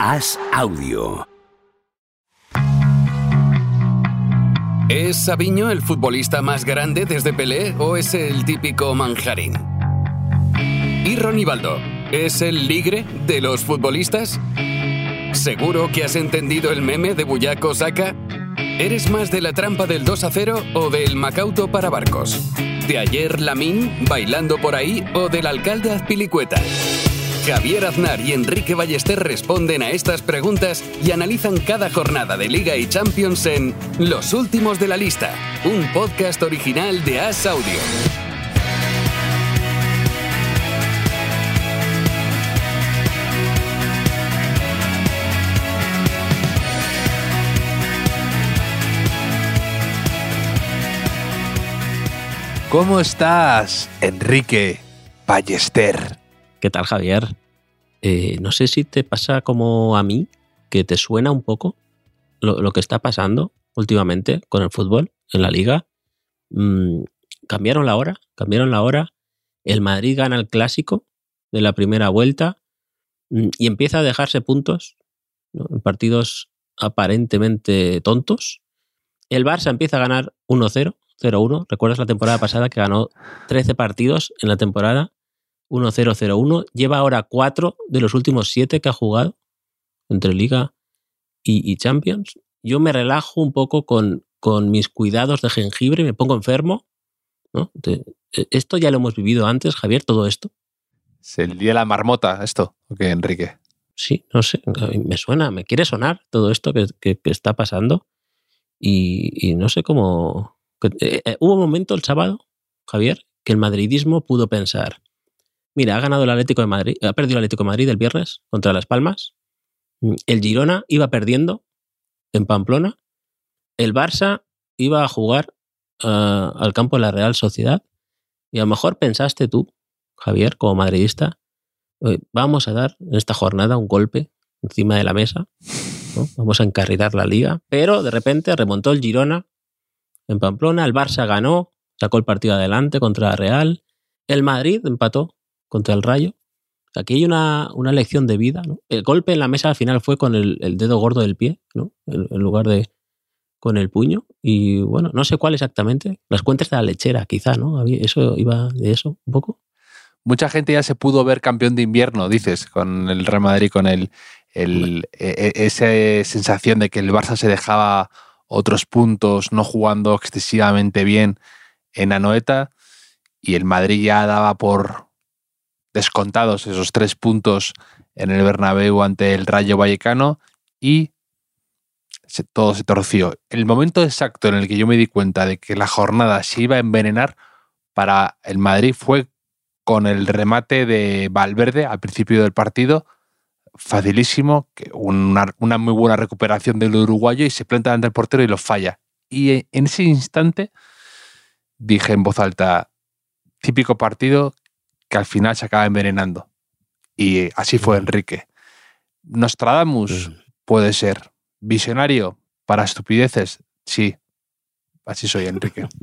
Haz audio. ¿Es Sabiño el futbolista más grande desde Pelé o es el típico manjarín? ¿Y Ronivaldo? ¿Es el ligre de los futbolistas? ¿Seguro que has entendido el meme de Buyaco Saka? ¿Eres más de la trampa del 2 a 0 o del Macauto para barcos? ¿De ayer Lamín bailando por ahí o del alcalde Azpilicueta? Javier Aznar y Enrique Ballester responden a estas preguntas y analizan cada jornada de Liga y Champions en Los Últimos de la Lista, un podcast original de As Audio. ¿Cómo estás, Enrique Ballester? ¿Qué tal, Javier? Eh, no sé si te pasa como a mí, que te suena un poco lo, que está pasando últimamente con el fútbol en la liga. Mm, cambiaron la hora, cambiaron la hora. El Madrid gana el clásico de la primera vuelta mm, y empieza a dejarse puntos en partidos aparentemente tontos. El Barça empieza a ganar 1-0, 0-1. ¿Recuerdas la temporada pasada que ganó 13 partidos en la temporada? 1-0-0-1. Lleva ahora 4 de los últimos 7 que ha jugado entre Liga y, y Champions. Yo me relajo un poco con, con, mis cuidados de jengibre, me pongo enfermo. ¿no? De, esto ya lo hemos vivido antes, Javier, todo esto. ¿Es el día de la marmota esto? ¿O qué, Enrique? Sí, no sé, me suena, me quiere sonar todo esto que, que, que está pasando. Y, y, no sé cómo... Eh, eh, hubo un momento el sábado, Javier, que el madridismo pudo pensar, mira, ha ganado el Atlético de Madrid, ha perdido el Atlético de Madrid el viernes contra Las Palmas, el Girona iba perdiendo en Pamplona, el Barça iba a jugar uh, al campo de la Real Sociedad. Y a lo mejor pensaste tú, Javier, como madridista, vamos a dar en esta jornada un golpe encima de la mesa, vamos a encarrilar la liga, pero de repente remontó el Girona en Pamplona, el Barça ganó, sacó el partido adelante contra la Real, el Madrid empató contra el Rayo. Aquí hay una, una lección de vida. ¿no? El golpe en la mesa al final fue con el, el dedo gordo del pie, ¿no? en, en, lugar de con el puño. Y bueno, no sé cuál exactamente. Las cuentas de la lechera, quizá, ¿no? Eso iba de eso un poco. Mucha gente ya se pudo ver campeón de invierno, dices, con el Real Madrid, con el, el, e, esa sensación de que el Barça se dejaba otros puntos, no jugando excesivamente bien en Anoeta, y el Madrid ya daba por descontados esos tres puntos en el Bernabéu ante el Rayo Vallecano y todo se torció. El momento exacto en el que yo me di cuenta de que la jornada se iba a envenenar para el Madrid fue con el remate de Valverde al principio del partido, facilísimo, una, una muy buena recuperación del uruguayo y se planta ante el portero y lo falla. Y en ese instante dije en voz alta, típico partido que al final se acaba envenenando. Y así fue Enrique. Nostradamus puede ser. Visionario para estupideces, sí. Así soy, Enrique.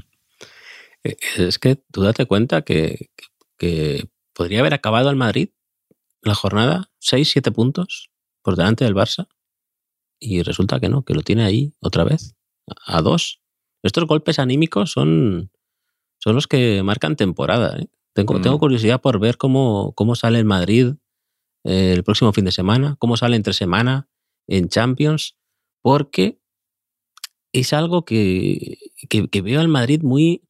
Es que tú date cuenta que, que podría haber acabado el Madrid la jornada 6-7 puntos por delante del Barça y resulta que no, que lo tiene ahí otra vez, a dos. Estos golpes anímicos son, son los que marcan temporada. ¿eh? Tengo, mm. tengo, curiosidad por ver cómo, cómo sale el Madrid eh, el próximo fin de semana, cómo sale entre semana en Champions, porque es algo que, que, que veo al Madrid muy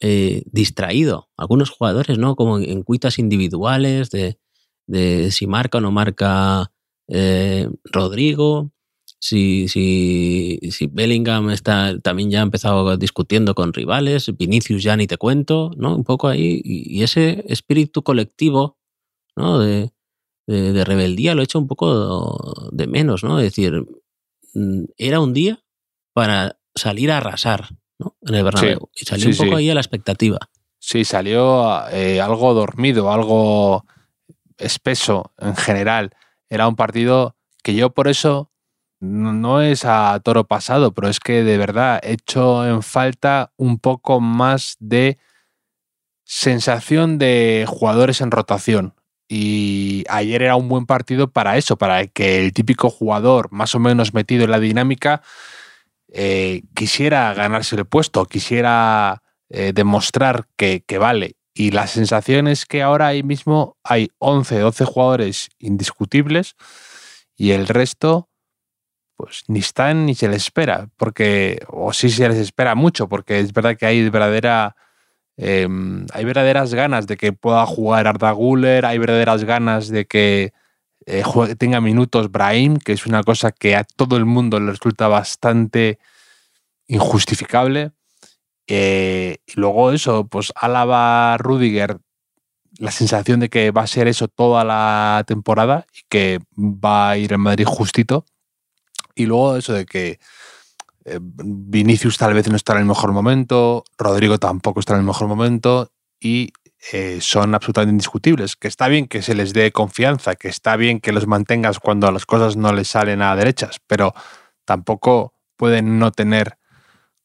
eh, distraído. Algunos jugadores, ¿no? Como en cuitas individuales de, de si marca o no marca eh, Rodrigo, si, si, si, Bellingham está, también ya ha empezado discutiendo con rivales, Vinicius ya ni te cuento, ¿no? Un poco ahí, y, y ese espíritu colectivo, ¿no? De, de, de, rebeldía lo he hecho un poco de menos, ¿no? Es decir, mm, era un día para salir a arrasar, ¿no? En el Bernabéu. Sí, y salió sí, un poco sí. ahí a la expectativa. Sí, salió eh, algo dormido, algo espeso en general. Era un partido que yo por eso no es a toro pasado, pero es que de verdad he hecho en falta un poco más de sensación de jugadores en rotación. y ayer era un buen partido para eso, para que el típico jugador más o menos metido en la dinámica eh, quisiera ganarse el puesto, quisiera eh, demostrar que, que, vale. Y la sensación es que ahora ahí mismo hay 11, 12 jugadores indiscutibles y el resto pues ni están ni se les espera, porque, o sí se les espera mucho, porque es verdad que hay verdadera Em, hay verdaderas ganas de que pueda jugar Arda Guller, hay verdaderas ganas de que eh, tenga minutos Brahim, que es una cosa que a todo el mundo le resulta bastante injustificable. Eh, y luego eso, pues Álava, Rudiger, la sensación de que va a ser eso toda la temporada y que va a ir en Madrid justito. Y luego eso de que eh, Vinicius tal vez no está en el mejor momento, Rodrigo tampoco está en el mejor momento y eh, son absolutamente indiscutibles. Que está bien que se les dé confianza, que está bien que los mantengas cuando las cosas no les salen a derechas, pero tampoco pueden no tener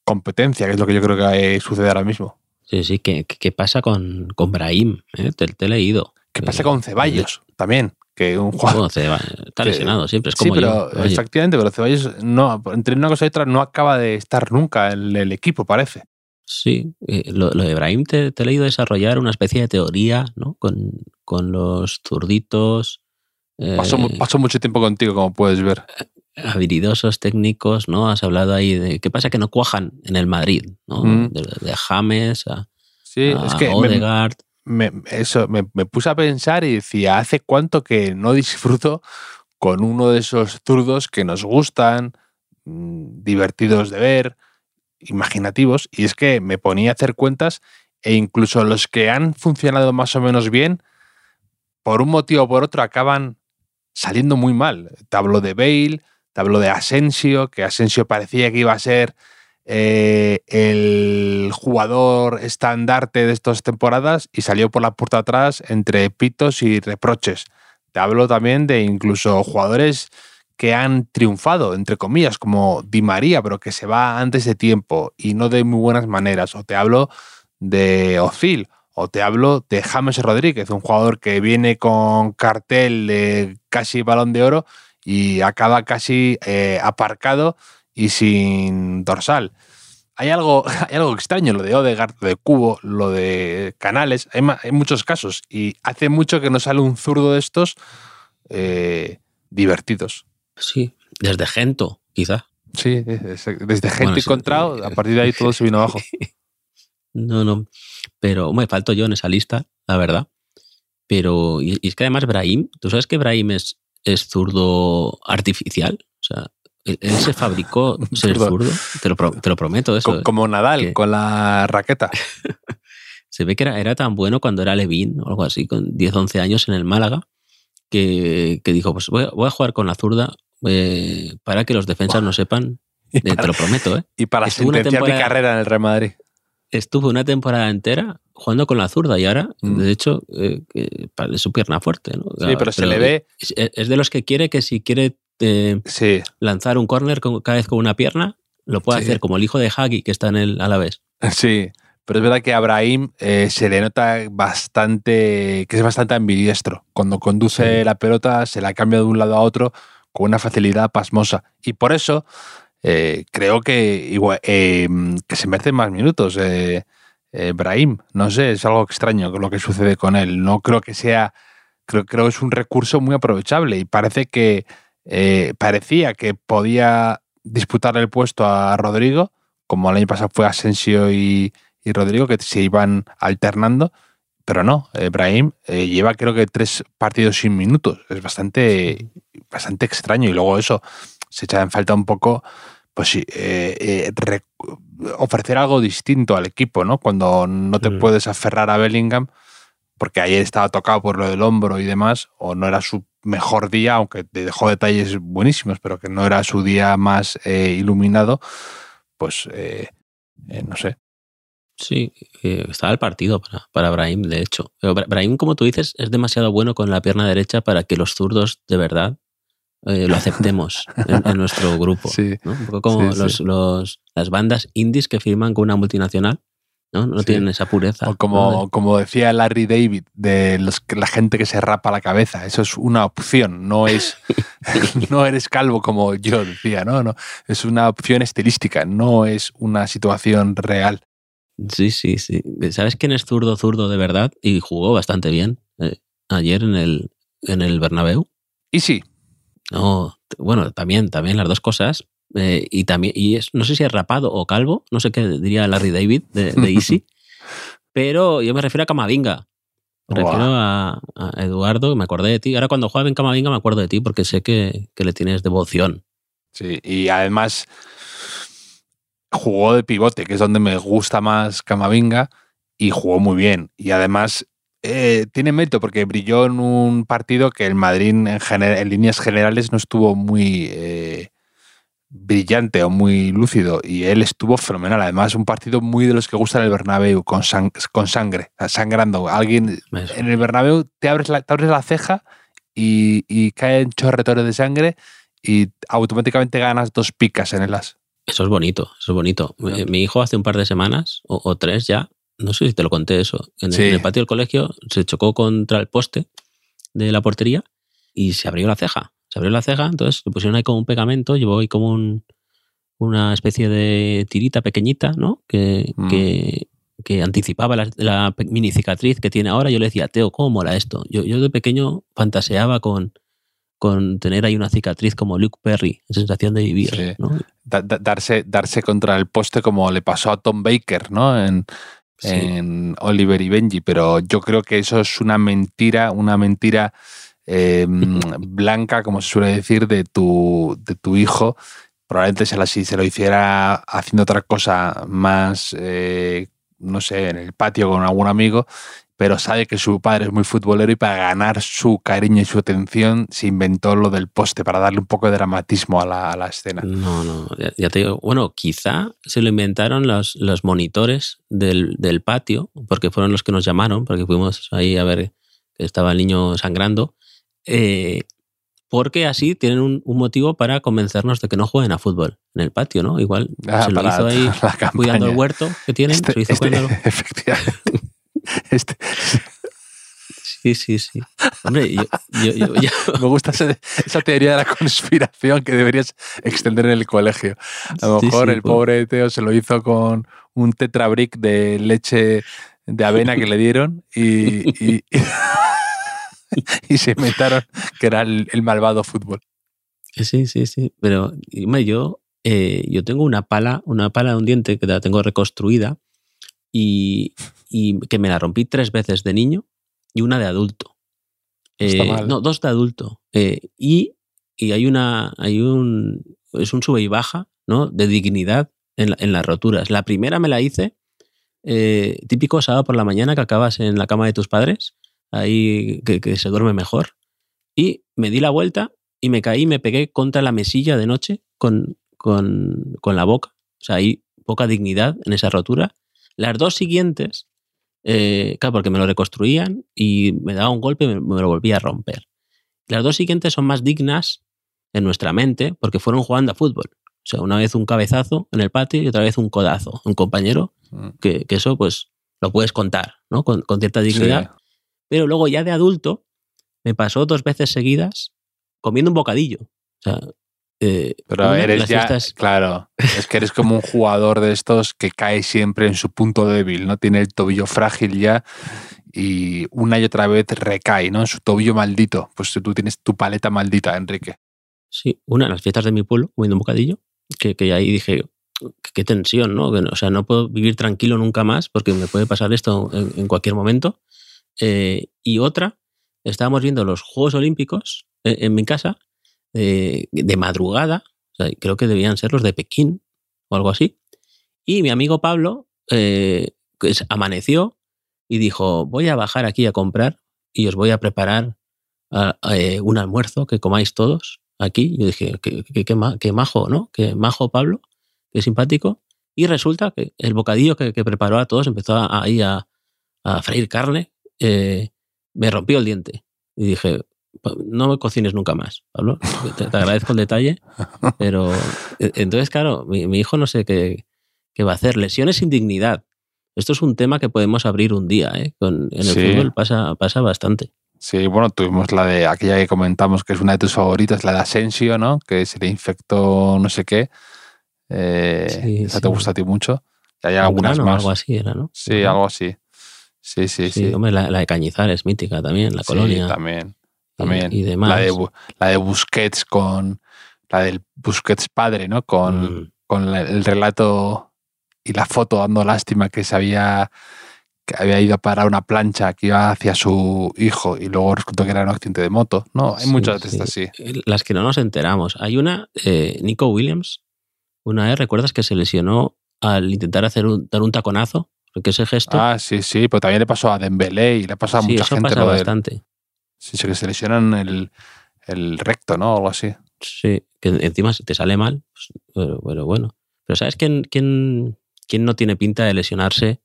competencia, que es lo que yo creo que sucede ahora mismo. Sí, sí, ¿qué, qué pasa con, con Brahim? ¿Eh? Te, he leído. ¿Qué pasa con Ceballos? También que un jugador. está lesionado siempre, es como sí, pero, Efectivamente, pero Ceballos no, entre una cosa y otra no acaba de estar nunca en el equipo, parece. Sí, eh, lo, de Ibrahim te, he leído desarrollar una especie de teoría ¿no? con, con los zurditos. Eh, paso, mucho tiempo contigo, como puedes ver. Habilidosos técnicos, ¿no? Has hablado ahí de qué pasa que no cuajan en el Madrid, ¿no? Mm. De, James a, sí, es que Odegaard me, eso, me, puse a pensar y decía, ¿hace cuánto que no disfruto con uno de esos zurdos que nos gustan, mm, divertidos de ver, imaginativos? Y es que me ponía a hacer cuentas e incluso los que han funcionado más o menos bien, por un motivo o por otro, acaban saliendo muy mal. Te hablo de Bale, te hablo de Asensio, que Asensio parecía que iba a ser eh, el jugador estandarte de estas temporadas y salió por la puerta atrás entre pitos y reproches. Te hablo también de incluso jugadores que han triunfado, entre comillas, como Di María, pero que se va antes de tiempo y no de muy buenas maneras. O te hablo de Ozil, o te hablo de James Rodríguez, un jugador que viene con cartel de casi balón de oro y acaba casi eh, aparcado y sin dorsal. Hay algo, hay algo extraño, lo de Odegaard, lo de Cubo, lo de Canales, hay, muchos casos y hace mucho que no sale un zurdo de estos eh, divertidos. Sí, desde Gento, quizá. Sí, desde Gento encontrado, a partir de ahí todo se vino abajo. No, no, pero me falto yo en esa lista, la verdad. Pero, y, es que además Brahim, tú sabes que Brahim es, es zurdo artificial, o sea, él, se fabricó ser zurdo, te lo, prometo eso. Como, Nadal, con la raqueta. se ve que era, era, tan bueno cuando era Levín o algo así, con 10, 11 años en el Málaga, que, dijo, pues voy, a jugar con la zurda eh, para que los defensas no sepan. te lo prometo, ¿eh? Y para sentenciar mi carrera en el Real Madrid. Estuvo una temporada entera jugando con la zurda y ahora, mm. de hecho, eh, es su pierna fuerte. ¿no? Sí, pero, se le ve... es, de los que quiere que si quiere sí. lanzar un corner cada vez con una pierna, lo puede hacer como el hijo de Hagi que está en el a la vez. Sí, pero es verdad que a Abraham eh, se le nota bastante, que es bastante ambidiestro. Cuando conduce la pelota se la cambia de un lado a otro con una facilidad pasmosa. Y por eso eh, creo que, igual, eh, que se merece más minutos. Brahim, no sé, es algo extraño lo que sucede con él. No creo que sea, creo, creo que es un recurso muy aprovechable y parece que eh, parecía que podía disputar el puesto a Rodrigo, como el año pasado fue Asensio y, Rodrigo, que se iban alternando, pero no, Brahim eh, lleva creo que tres partidos sin minutos, es bastante, bastante extraño y luego eso se echa en falta un poco pues eh, ofrecer algo distinto al equipo, ¿no? Cuando no te mm. puedes aferrar a Bellingham, porque ayer estaba tocado por lo del hombro y demás, o no era su mejor día, aunque dejó detalles buenísimos, pero que no era su día más eh, iluminado, pues eh, eh, no sé. Sí, estaba el partido para, para Brahim, de hecho. Pero Brahim, como tú dices, es demasiado bueno con la pierna derecha para que los zurdos de verdad lo aceptemos en, nuestro grupo. Un poco como los, las bandas indies que firman con una multinacional ¿no? No Sí. tienen esa pureza. O como, ¿no? como decía Larry David, de los, la gente que se rapa la cabeza. Eso es una opción, no es. no eres calvo como yo decía, ¿no? no Es una opción estilística, no es una situación real. Sí, sí, sí. ¿Sabes quién es zurdo, zurdo de verdad? Y jugó bastante bien eh, ayer en el, en el Bernabéu. Y sí, No, bueno, también, también las dos cosas. Eh, y también, y es, no sé si es rapado o calvo, no sé qué diría Larry David de, de Easy, pero yo me refiero a Camavinga. Me refiero a, a Eduardo, me acordé de ti. Ahora cuando juega en Camavinga me acuerdo de ti porque sé que, que le tienes devoción. Sí, y además jugó de pivote, que es donde me gusta más Camavinga, y jugó muy bien. Y además eh, tiene mérito porque brilló en un partido que el Madrid en líneas generales no estuvo muy eh, brillante o muy lúcido, y él estuvo fenomenal. Además, un partido muy de los que gustan el Bernabéu, con, sang- con sangre, sangrando. Alguien Eso. en el Bernabéu te abres la, te abres la ceja y, y caen chorretones de sangre y automáticamente ganas dos picas en el as. Eso es bonito, eso es bonito. Eh, Mi hijo hace un par de semanas, o, o tres ya, no sé si te lo conté eso, en, el- Sí. en el patio del colegio se chocó contra el poste de la portería y se abrió la ceja. Se abrió la ceja, entonces le pusieron ahí como un pegamento, llevó ahí como un, una especie de tirita pequeñita, ¿no? Que, Mm. que, que anticipaba la, mini cicatriz que tiene ahora. Yo le decía, Teo, ¿cómo mola esto? Yo, yo de pequeño fantaseaba con, con tener ahí una cicatriz como Luke Perry, sensación de vivir, Sí. ¿no? Da- da- darse, darse contra el poste como le pasó a Tom Baker, ¿no? En, Sí. en Oliver y Benji, pero yo creo que eso es una mentira, una mentira eh, blanca, como se suele decir, de tu, de tu hijo. Probablemente se la- se lo hiciera haciendo otra cosa más, eh, no sé, en el patio con algún amigo, pero sabe que su padre es muy futbolero y para ganar su cariño y su atención se inventó lo del poste para darle un poco de dramatismo a la, a la escena. No, no, ya, ya te digo. Bueno, quizá se lo inventaron los, los monitores del, del patio, porque fueron los que nos llamaron, porque fuimos ahí a ver que estaba el niño sangrando. Eh, porque así tienen un, un motivo para convencernos de que no jueguen a fútbol en el patio, ¿no? Igual Ah, se lo hizo ahí cuidando el huerto que tienen. Este- se lo hizo este- cuidando- efectivamente. Este- Sí, sí, sí. Hombre, yo, yo- yo- yo- me gusta esa teoría de la conspiración que deberías extender en el colegio. A lo Sí, mejor sí, el pues. pobre Teo se lo hizo con un tetrabric de leche de avena que le dieron y, y, y se inventaron que era el, el malvado fútbol. Sí, sí, sí. Pero yo, eh, yo tengo una pala, una pala de un diente que la tengo reconstruida y, y que me la rompí tres veces de niño y una de adulto. No Eh, mal. No, dos de adulto. Eh, y, y hay una, hay un, es un sube y baja, ¿no? De dignidad en, la- en las roturas. La primera me la hice, eh, típico sábado por la mañana que acabas en la cama de tus padres, ahí que, que se duerme mejor. Y me di la vuelta y me caí y me pegué contra la mesilla de noche con, con, con la boca. O sea, hay poca dignidad en esa rotura. Las dos siguientes, eh, claro, porque me lo reconstruían y me daba un golpe y me, me lo volvía a romper. Las dos siguientes son más dignas en nuestra mente porque fueron jugando a fútbol. O sea, una vez un cabezazo en el patio y otra vez un codazo. Un compañero que, que eso pues lo puedes contar, ¿no? Con, con cierta dignidad. Pero luego ya de adulto me pasó dos veces seguidas comiendo un bocadillo. O sea, eh, Pero eres ya, fiestas- claro, es que eres como un jugador de estos que cae siempre en su punto débil, ¿no? Tiene el tobillo frágil ya y una y otra vez recae, ¿no? En su tobillo maldito. Pues tú tienes tu paleta maldita, Enrique. Sí, una en las fiestas de mi pueblo, comiendo un bocadillo, que, que ahí dije, qué, tensión, ¿no? O sea, no puedo vivir tranquilo nunca más porque me puede pasar esto en, en cualquier momento. Eh, y otra, estábamos viendo los Juegos Olímpicos eh, en mi casa eh, de madrugada, creo que debían ser los de Pekín o algo así. Y mi amigo Pablo eh, pues, amaneció y dijo, voy a bajar aquí a comprar y os voy a preparar ah, un almuerzo que comáis todos aquí. Yo dije, qué, qué- qué ma- qué majo, ¿no? Qué majo Pablo, qué simpático. Y resulta que el bocadillo que, preparó a todos empezó ahí a, a freír carne, eh, me rompió el diente. Y dije, "Pa- no me cocines nunca más, Pablo. Te, te agradezco el detalle, pero e- entonces, claro, mi, mi hijo no sé qué, qué va a hacer. Lesiones sin dignidad. esto es un tema que podemos abrir un día, ¿eh? Con, en el Sí. fútbol pasa, pasa bastante. Sí, bueno, tuvimos la de aquella que comentamos que es una de tus favoritas, la de Asensio, ¿no? Que se le infectó no sé qué. Eh, Sí, esa sí. te gusta a ti mucho. Y hay Un algunas más. algo así era, ¿no? Sí, Ajá. algo así. Sí, sí, sí. Sí, hombre, la, la de Cañizares, mítica también, la Sí, colonia. también. También. Y, demás. La de, Bu- la de Busquets con. La del Busquets padre, ¿no? Con, Mm. con la- el relato y la foto dando lástima que se había. que había ido a parar una plancha que iba hacia su hijo y luego resultó que era un accidente de moto. No, hay Sí, muchas de sí. estas, sí. Las que no nos enteramos. Hay una, eh, Nico Williams, una vez, ¿recuerdas que se lesionó al intentar hacer un, dar un taconazo? Porque ese gesto. Ah, sí, sí, pero también le pasó a Dembélé y le pasa a sí, mucha eso gente pasa lo del- bastante. Sí, sí, que se lesionan el, el recto, ¿no? O algo así. Sí, que encima si te sale mal, pues, pero, pero bueno. Pero ¿sabes quién, quién, quién no tiene pinta de lesionarse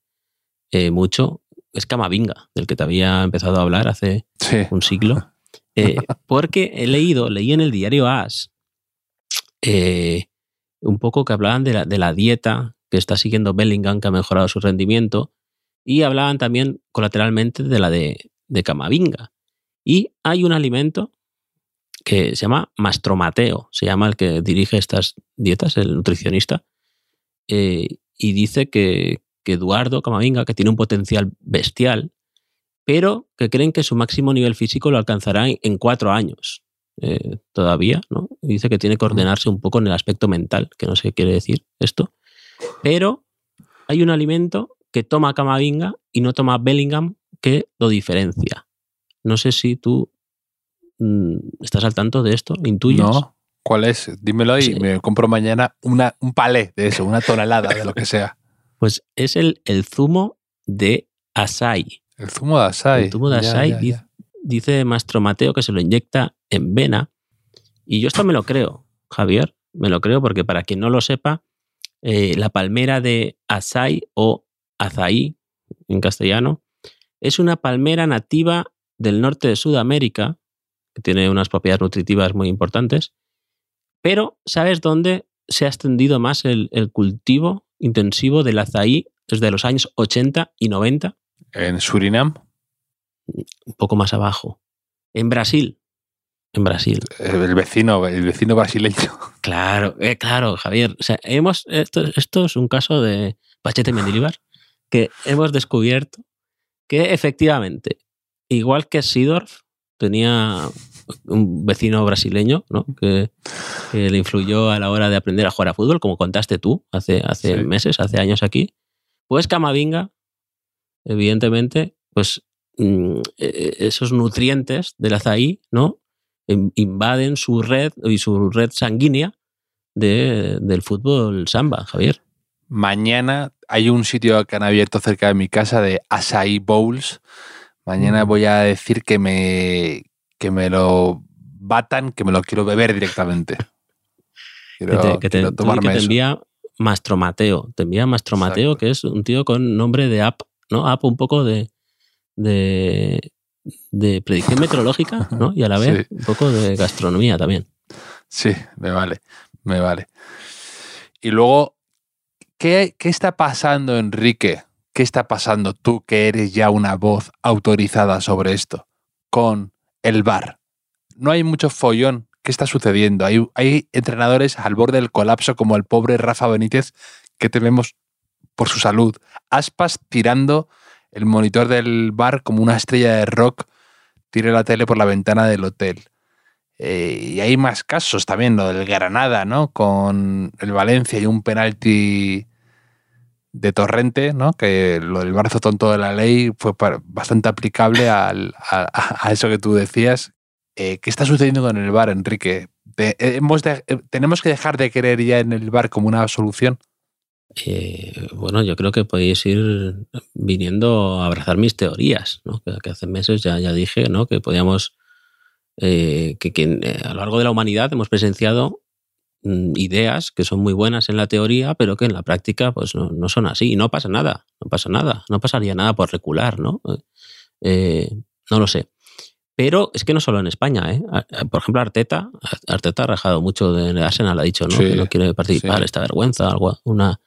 eh, mucho? Es Camavinga, del que te había empezado a hablar hace Sí. un siglo. Eh, porque he leído, leí en el diario AS eh, un poco que hablaban de la, de la dieta que está siguiendo Bellingham, que ha mejorado su rendimiento, y hablaban también colateralmente de la de, de Camavinga. Y hay un alimento que se llama mastromateo, se llama el que dirige estas dietas, el nutricionista, eh, y dice que, que Eduardo Camavinga, que tiene un potencial bestial, pero que creen que su máximo nivel físico lo alcanzará en, cuatro años eh, todavía, ¿no? Y dice que tiene que ordenarse un poco en el aspecto mental, que no sé qué quiere decir esto, pero hay un alimento que toma Camavinga y no toma Bellingham que lo diferencia. No sé si tú mm, estás al tanto de esto, intuyes. ¿No? ¿Cuál es? Dímelo y Sí. me compro mañana una, un palé de eso, una tonelada de lo que sea. Pues es el, el zumo de asai. El zumo de asai. El zumo de asai ya, dice, ya. dice Mastro Mateo que se lo inyecta en vena. Y yo esto me lo creo, Javier. Me lo creo porque para quien no lo sepa, eh, la palmera de asai o azaí en castellano es una palmera nativa del norte de Sudamérica que tiene unas propiedades nutritivas muy importantes. Pero ¿sabes dónde se ha extendido más el, el cultivo intensivo del azaí desde los años 80 y 90? En Surinam, un poco más abajo. En Brasil. En Brasil. el vecino, el vecino brasileño. Claro, eh, claro, Javier. O sea, hemos, esto, esto es un caso de Pachete Mendilibar, que hemos descubierto que efectivamente, igual que Sidorf, tenía un vecino brasileño ¿no? que, que le influyó a la hora de aprender a jugar a fútbol, como contaste tú hace, hace Sí. meses, hace años aquí. Pues Camavinga, evidentemente, pues mm, eh, esos nutrientes del azaí, ¿no? In- Invaden su red y su red sanguínea de- del fútbol samba, Javier. Mañana hay un sitio que han abierto cerca de mi casa de Acai Bowls. Mañana Mm. voy a decir que me, que me lo batan, que me lo quiero beber directamente. Quiero, que te, que te- quiero tomarme que te eso. envía Mastromateo. Te envía Exacto. que es un tío con nombre de app, ¿no? App un poco de, de, de predicción meteorológica, ¿no? Y a la vez Sí. un poco de gastronomía también. Sí, me vale, me vale. Y luego, ¿qué, qué está pasando, Enrique? ¿Qué está pasando tú que eres ya una voz autorizada sobre esto con el VAR? No hay mucho follón. ¿Qué está sucediendo? Hay, hay entrenadores al borde del colapso como el pobre Rafa Benítez que tememos por su salud. Aspas tirando el monitor del bar como una estrella de rock tire la tele por la ventana del hotel. Eh, y hay más casos también, lo del Granada, ¿no? Con el Valencia y un penalti de Torrente, ¿no? Que lo del brazo tonto de la ley fue bastante aplicable al- a, eso que tú decías. Eh, ¿Qué está sucediendo con el VAR, Enrique? Eh, ¿Tenemos que dejar de creer ya en el VAR como una solución? Eh, bueno, yo creo que podéis ir viniendo a abrazar mis teorías, ¿no? que, que hace meses ya, ya dije ¿no? que podíamos, eh, que, que, eh, a lo largo de la humanidad hemos presenciado mm, ideas que son muy buenas en la teoría, pero que en la práctica pues no, no son así. Y no pasa nada, no pasa nada, no pasaría nada por recular, ¿no? No lo sé. Pero es que no solo en España, ¿eh? Por ejemplo, Arteta, Arteta ha rajado mucho de Arsenal, ha dicho, ¿no? Sí, que no quiere participar, sí. esta vergüenza, algo, una,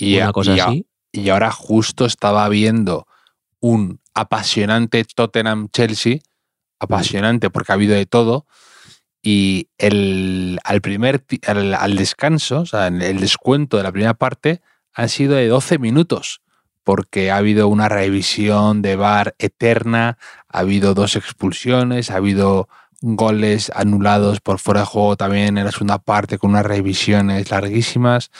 Y, una a- cosa y a- así. y ahora justo estaba viendo un apasionante Tottenham-Chelsea, apasionante porque ha habido de todo, y el, al primer al, al, descanso, o sea, el descuento de la primera parte, han sido de 12 minutos, porque ha habido una revisión de VAR eterna, ha habido dos expulsiones, ha habido goles anulados por fuera de juego también en la segunda parte con unas revisiones larguísimas.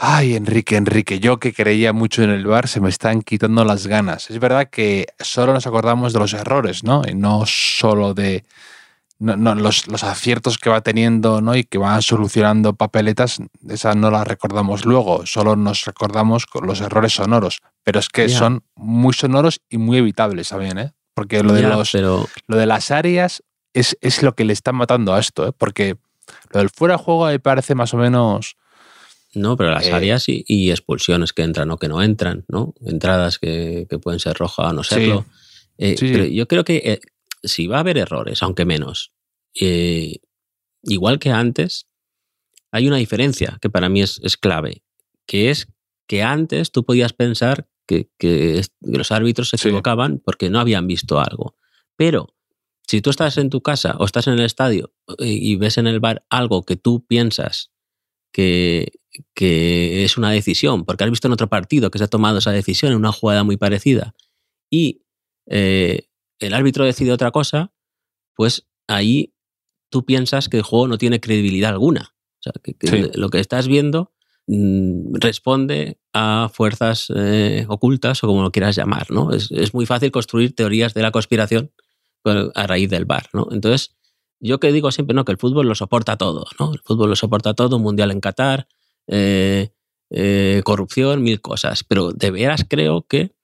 Ay, Enrique, Enrique, yo que creía mucho en el bar se me están quitando las ganas. Es verdad que solo nos acordamos de los errores, ¿no? Y no solo de no, no, los, los, aciertos que va teniendo ¿no? y que van solucionando papeletas, esas no las recordamos luego, solo nos recordamos con los errores sonoros. Pero es que yeah. son muy sonoros y muy evitables también, ¿eh? Porque lo de, los, pero lo de las áreas es, es lo que le está matando a esto, ¿eh? Porque lo del fuera de juego me parece más o menos. No, pero las Eh, áreas y, y expulsiones que entran o que no entran, ¿no? Entradas que, que pueden ser rojas o no Sí. serlo. Eh, Sí, pero yo creo que eh, si va a haber errores, aunque menos, igual que antes, hay una diferencia que para mí es, es clave, que es que antes tú podías pensar que, que los árbitros se Sí. equivocaban porque no habían visto algo. Pero si tú estás en tu casa o estás en el estadio y ves en el bar algo que tú piensas que, que es una decisión, porque has visto en otro partido que se ha tomado esa decisión en una jugada muy parecida, y eh, el árbitro decide otra cosa, pues ahí tú piensas que el juego no tiene credibilidad alguna. O sea, que, que Sí. lo que estás viendo mm, responde a fuerzas eh, ocultas o como lo quieras llamar, ¿no? Es, es muy fácil construir teorías de la conspiración con- a raíz del bar, ¿no? Entonces, yo que digo siempre, ¿no? Que el fútbol lo soporta todo, ¿no? El fútbol lo soporta todo, un mundial en Qatar, eh, eh, corrupción, mil cosas. Pero de veras creo que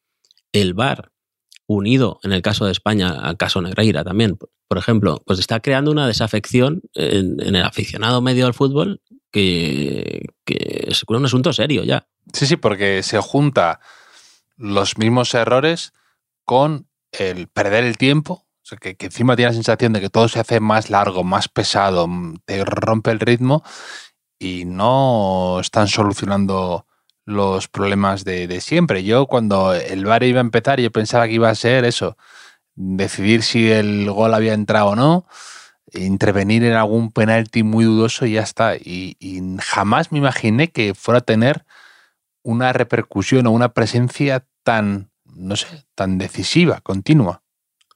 el bar unido, en el caso de España, al caso Negreira también, por ejemplo, pues está creando una desafección en, el aficionado medio del fútbol que, que es un asunto serio ya. Sí, sí, porque se junta los mismos errores con el perder el tiempo. O sea, que, encima tiene la sensación de que todo se hace más largo, más pesado, mm, te rompe el ritmo y no están solucionando los problemas de, siempre. Yo cuando el VAR iba a empezar, yo pensaba que iba a ser eso, decidir si el gol había entrado o no, intervenir en algún penalti muy dudoso y ya está. Y, y jamás me imaginé que fuera a tener una repercusión o una presencia tan, no sé, tan decisiva, continua.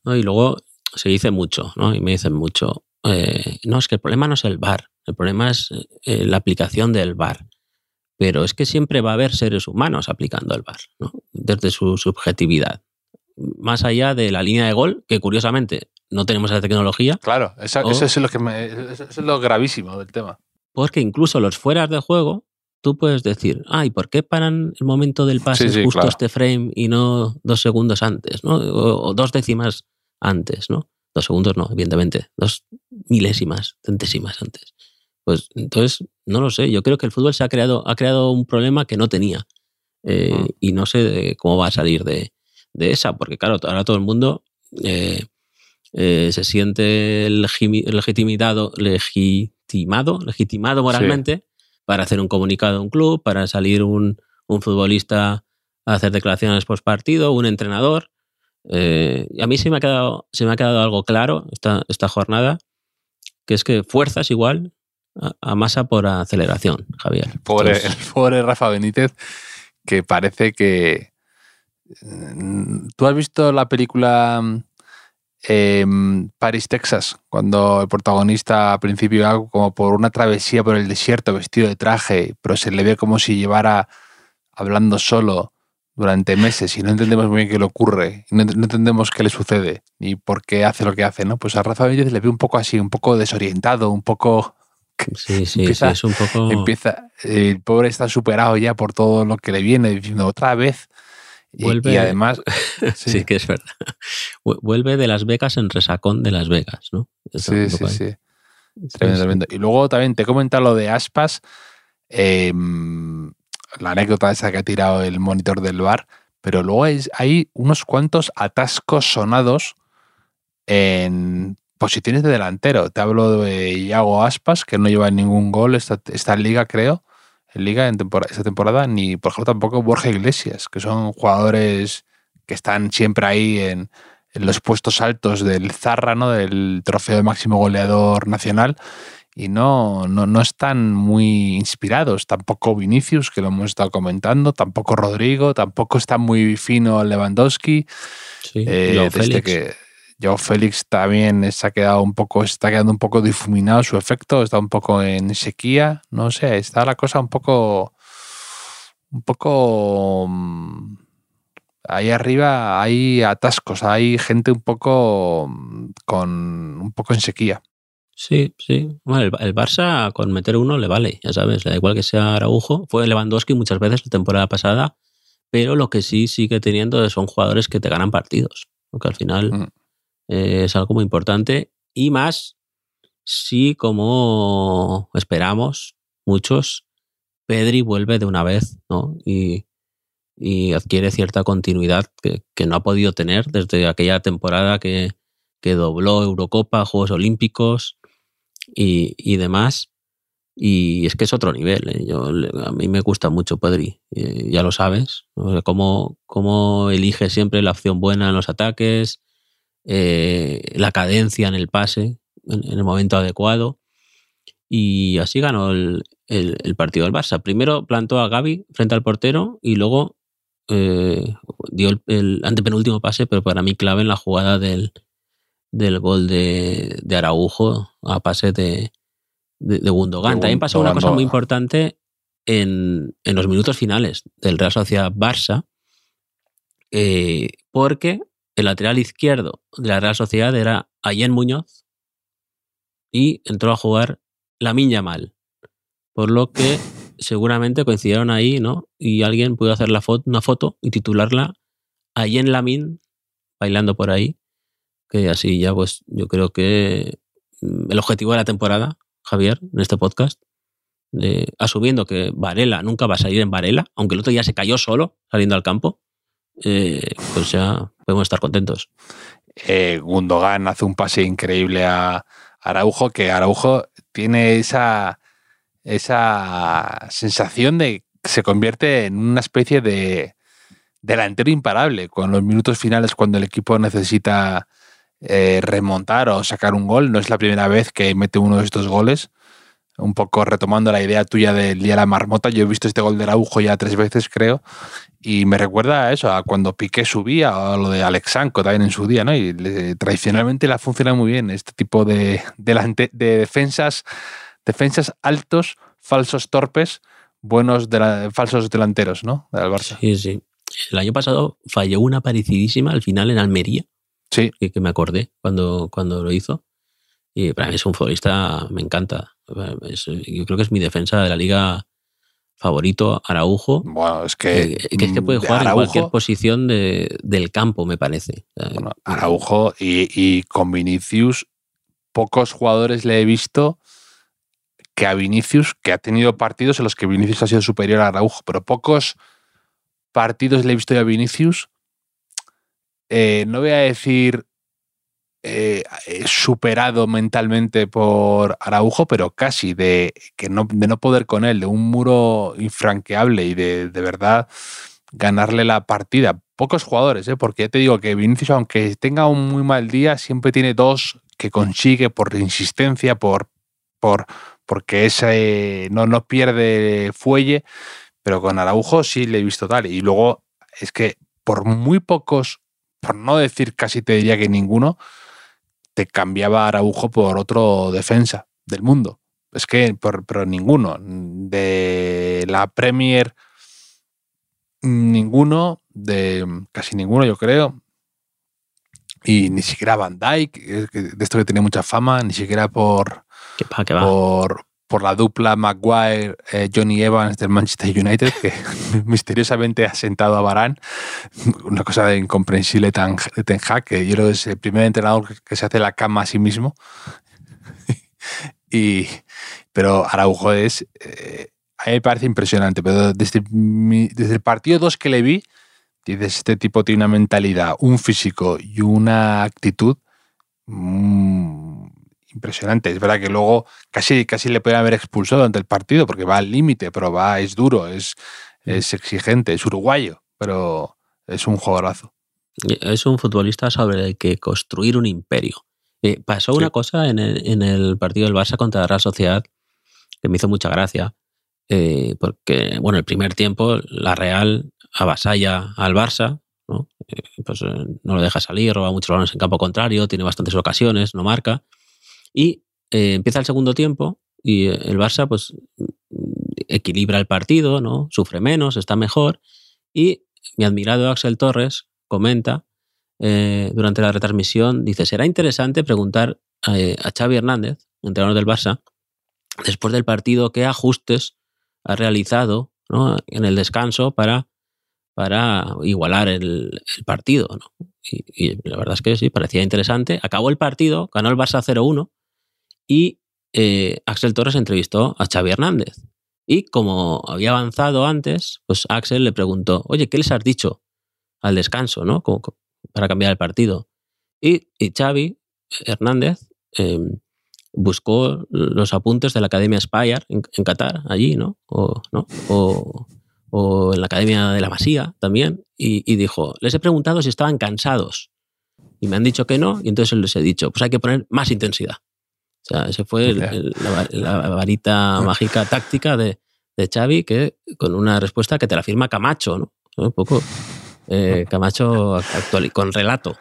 ¿No? Y luego se dice mucho, ¿no? Y me dicen mucho, eh, no, es que el problema no es el VAR, el problema es eh, la aplicación del VAR. Pero es que siempre va a haber seres humanos aplicando el VAR, ¿no? Desde su subjetividad. Más allá de la línea de gol, que curiosamente no tenemos esa tecnología, Claro, esa- O- eso, es lo que me- eso es lo gravísimo del tema. porque incluso los fueras de juego, tú puedes decir, ay, ¿por qué paran el momento del pase Sí, sí, justo claro. este frame y no dos segundos antes, ¿no? O, o dos décimas antes, ¿no? Dos segundos no, evidentemente, dos milésimas, centésimas antes. Pues entonces, no lo sé, yo creo que el fútbol se ha creado, ha creado un problema que no tenía. Eh, Mm. Y no sé cómo va a salir de, de esa, porque claro, ahora todo el mundo eh, eh, se siente legitimidado, legitimado, legitimado moralmente para hacer un comunicado a un club, para salir un, un futbolista a hacer declaraciones post partido, un entrenador. Eh, y a mí se me ha quedado, se me ha quedado algo claro esta, esta jornada, que es que fuerzas igual a, a masa por aceleración, Javier. Pobre, Entonces, el pobre Rafa Benítez, que parece que. mm, ¿Tú has visto la película em, Paris, Texas? Cuando el protagonista al principio va como por una travesía por el desierto vestido de traje, pero se le ve como si llevara hablando solo durante meses y no entendemos muy bien qué le ocurre, no, no entendemos qué le sucede ni por qué hace lo que hace, ¿no? Pues a Rafa Benítez le ve un poco así, un poco desorientado, un poco sí, sí, sí, es un poco... empieza, el pobre está superado ya por todo lo que le viene, diciendo otra vez. Y, Vuelve- y además, Sí. sí, que es verdad. Vu- Vuelve de Las Vegas en resacón de Las Vegas, ¿no? Sí, sí, sí, tremendo, tremendo. Y luego también te he comentado lo de Aspas, em, la anécdota esa que ha tirado el monitor del bar, pero luego hay, hay unos cuantos atascos sonados en posiciones de delantero. Te hablo de Iago Aspas, que no lleva ningún gol esta, esta liga, creo. En Liga en temporada, esta temporada, ni por ejemplo tampoco Borja Iglesias, que son jugadores que están siempre ahí en, en los puestos altos del Zarra, ¿no? del trofeo de máximo goleador nacional y no, no, no, están muy inspirados. Tampoco Vinicius, que lo hemos estado comentando, tampoco Rodrigo, tampoco está muy fino Lewandowski. Sí, Eh, desde Félix. que Joao Félix también se ha quedado un poco, está quedando un poco difuminado su efecto, está un poco en sequía, no sé, está la cosa un poco, un poco mm, ahí arriba hay atascos, hay gente un poco mm, con un poco en sequía. Sí, sí. Bueno, el, el Barça con meter uno le vale, ya sabes, le da igual que sea Araujo. Fue Lewandowski muchas veces la temporada pasada, pero lo que sí sigue teniendo son jugadores que te ganan partidos, porque al final Mm. Eh, es algo muy importante y más si como esperamos muchos, Pedri vuelve de una vez, ¿no? Y, y adquiere cierta continuidad que, que no ha podido tener desde aquella temporada que, que dobló Eurocopa, Juegos Olímpicos y, y demás. Y es que es otro nivel. ¿eh? Yo, a mí me gusta mucho Pedri, eh, ya lo sabes. O cómo, cómo elige siempre la opción buena en los ataques, eh, la cadencia en el pase, en, en el momento adecuado. Y así ganó el, el- el partido del Barça. Primero plantó a Gaby frente al portero y luego eh, dio el, el antepenúltimo pase, pero para mí clave en la jugada del, del gol de, de Araujo a pase de, de, de Gundogan. También pasó una cosa muy importante en, en los minutos finales del Real Sociedad Barça, eh, porque el lateral izquierdo de la Real Sociedad era Allen Muñoz y entró a jugar la Yamal. Por lo que seguramente coincidieron ahí, ¿no? Y alguien pudo hacer la foto, una foto y titularla Allen Lamin bailando por ahí. Que así ya, pues yo creo que mm, el objetivo de la temporada, Javier, en este podcast, asumiendo que Varela nunca va a salir en Varela, aunque el otro día se cayó solo saliendo al campo, eh, pues ya podemos estar contentos. Eh, Gundogan hace un pase increíble a Araujo, que Araujo tiene esa, esa sensación de que se convierte en una especie de delantero imparable con los minutos finales cuando el equipo necesita eh, remontar o sacar un gol. No es la primera vez que mete uno de estos goles. Un poco retomando la idea tuya del día de la marmota, yo he visto este gol de Araujo ya tres veces, creo, y me recuerda a eso, a cuando Piqué subía, o a lo de Alexanco también en su día, ¿no? Y le- tradicionalmente le ha funcionado muy bien este tipo de, de defensas, defensas altos, falsos torpes, buenos de la- falsos delanteros, ¿no? Del Barça. Sí, sí. El año pasado falló una parecidísima al final en Almería, Sí, que, que me acordé cuando, cuando lo hizo. Y para mí es un futbolista, me encanta. Es- yo creo que es mi defensa de la liga favorito, Araujo. bueno, es que, Que, que es que puede mm, de jugar en cualquier posición de- del campo, me parece. Bueno, Araujo y, y con Vinicius, pocos jugadores le he visto que a Vinicius, que ha tenido partidos en los que Vinicius ha sido superior a Araujo, pero pocos partidos le he visto yo a Vinicius. eh, no voy a decir eh, eh, superado mentalmente por Araujo, pero casi de, que no, de no poder con él, de un muro infranqueable y de, de verdad ganarle la partida. Pocos jugadores, ¿eh? porque ya te digo que Vinicius, aunque tenga un muy mal día, siempre tiene dos que consigue por insistencia, por, por porque ese no, no pierde fuelle, pero con Araujo sí le he visto tal. Y luego es que por muy pocos, por no decir casi te diría que ninguno, te cambiaba a Araujo por otro defensa del mundo. Es que, por, pero ninguno. De la Premier, ninguno, de casi ninguno, yo creo. Y ni siquiera Van Dyke, de esto que tenía mucha fama, ni siquiera por, que va, que va. por, por la dupla Maguire-Johnny Evans del Manchester United, que misteriosamente ha sentado a Barán. Una cosa de incomprensible tan, de Ten Hag, que yo creo que es el primer entrenador que se hace la cama a sí mismo. y, pero Araujo es. Eh, a mí me parece impresionante, pero desde, mi, desde el partido 2 que le vi, dices, este tipo tiene una mentalidad, un físico y una actitud mmm, impresionante. Es verdad que luego casi, casi le pueden haber expulsado ante el partido porque va al límite, pero va, es duro, es, mm. es exigente, es uruguayo, pero es un jugadorazo. Es un futbolista sobre el que construir un imperio. Eh, pasó una cosa en el, en el, partido del Barça contra la Real Sociedad que me hizo mucha gracia, eh, porque, bueno, el primer tiempo la Real avasalla al Barça, ¿no? Eh, pues no lo deja salir, roba muchos balones en campo contrario, tiene bastantes ocasiones, no marca. Y empieza el segundo tiempo y el Barça, pues, equilibra el partido, ¿no? Sufre menos, está mejor. Y mi admirado Axel Torres comenta eh, durante la retransmisión, dice, será interesante preguntar eh, a Xavi Hernández, entrenador del Barça, después del partido, qué ajustes ha realizado en el descanso para, para igualar el, partido. Y, la verdad es que sí, parecía interesante. Acabó el partido, ganó el Barça 0-1 y eh, Axel Torres entrevistó a Xavi Hernández. Y como había avanzado antes, pues Axel le preguntó, oye, ¿qué les has dicho al descanso, ¿no? para cambiar el partido. Y, y Xavi Hernández em, buscó los apuntes de la Academia Spire en, Qatar, allí, ¿no? O, ¿no? O, en la Academia de la Masía también, y, dijo, les he preguntado si estaban cansados. Y me han dicho que no, y entonces les he dicho, pues hay que poner más intensidad. O sea, ese fue la, varita mágica táctica de, de Xavi, que con una respuesta que te la firma Camacho, ¿no? Un poco eh, Camacho actual, con relato.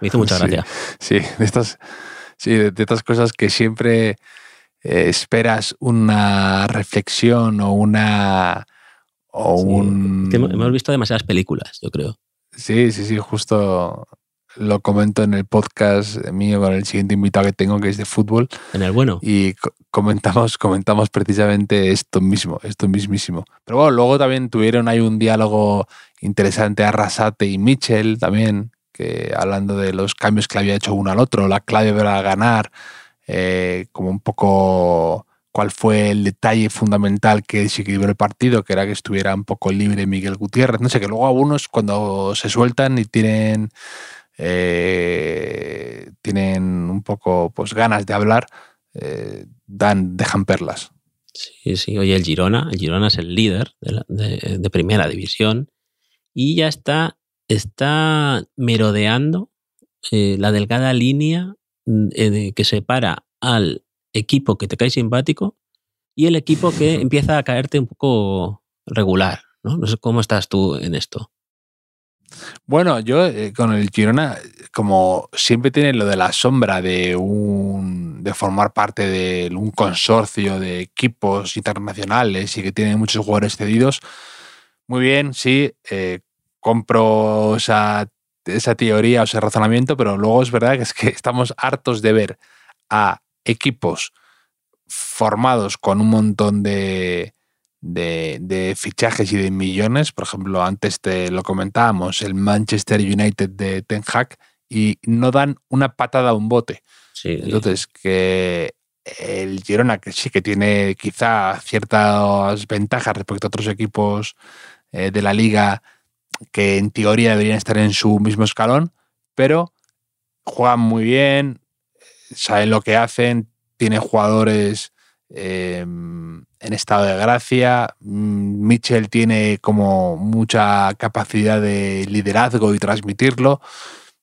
Me hizo mucha gracia. Sí, de estas, sí, de, estas cosas que siempre eh, esperas una reflexión o una. O un... hemos visto demasiadas películas, yo creo. Sí, sí, sí, justo lo comento en el podcast mío con el siguiente invitado que tengo, que es de fútbol. En el bueno. Y comentamos, comentamos precisamente esto mismo, esto mismísimo. Pero bueno, luego también tuvieron ahí un diálogo interesante Arrasate y Mitchell también, que hablando de los cambios que le había hecho uno al otro, la clave para ganar, eh, como un poco cuál fue el detalle fundamental que desequilibró el partido, que era que estuviera un poco libre Miguel Gutiérrez. No sé, que luego algunos cuando se sueltan y tienen eh, tienen un poco pues ganas de hablar, eh, dan, dejan perlas. Sí, sí. Oye, el Girona, el Girona es el líder de, primera división y ya está, está merodeando eh, la delgada línea que separa al equipo que te cae simpático y el equipo que empieza a caerte un poco regular. ¿no? no sé cómo estás tú en esto. Bueno, yo eh, con el Girona, como siempre tiene lo de la sombra de un de formar parte de un consorcio de equipos internacionales y que tiene muchos jugadores cedidos, muy bien, sí, eh, compro esa, esa teoría o ese razonamiento, pero luego es verdad que es que estamos hartos de ver a equipos formados con un montón de, de, fichajes y de millones. Por ejemplo, antes te lo comentábamos, el Manchester United de Ten Hag, y no dan una patada a un bote. Entonces, que el Girona, que sí que tiene quizá ciertas ventajas respecto a otros equipos eh, de la liga que en teoría deberían estar en su mismo escalón, pero juegan muy bien, saben lo que hacen, tienen jugadores Em, en estado de gracia. Mm, Mitchell tiene como mucha capacidad de liderazgo y transmitirlo.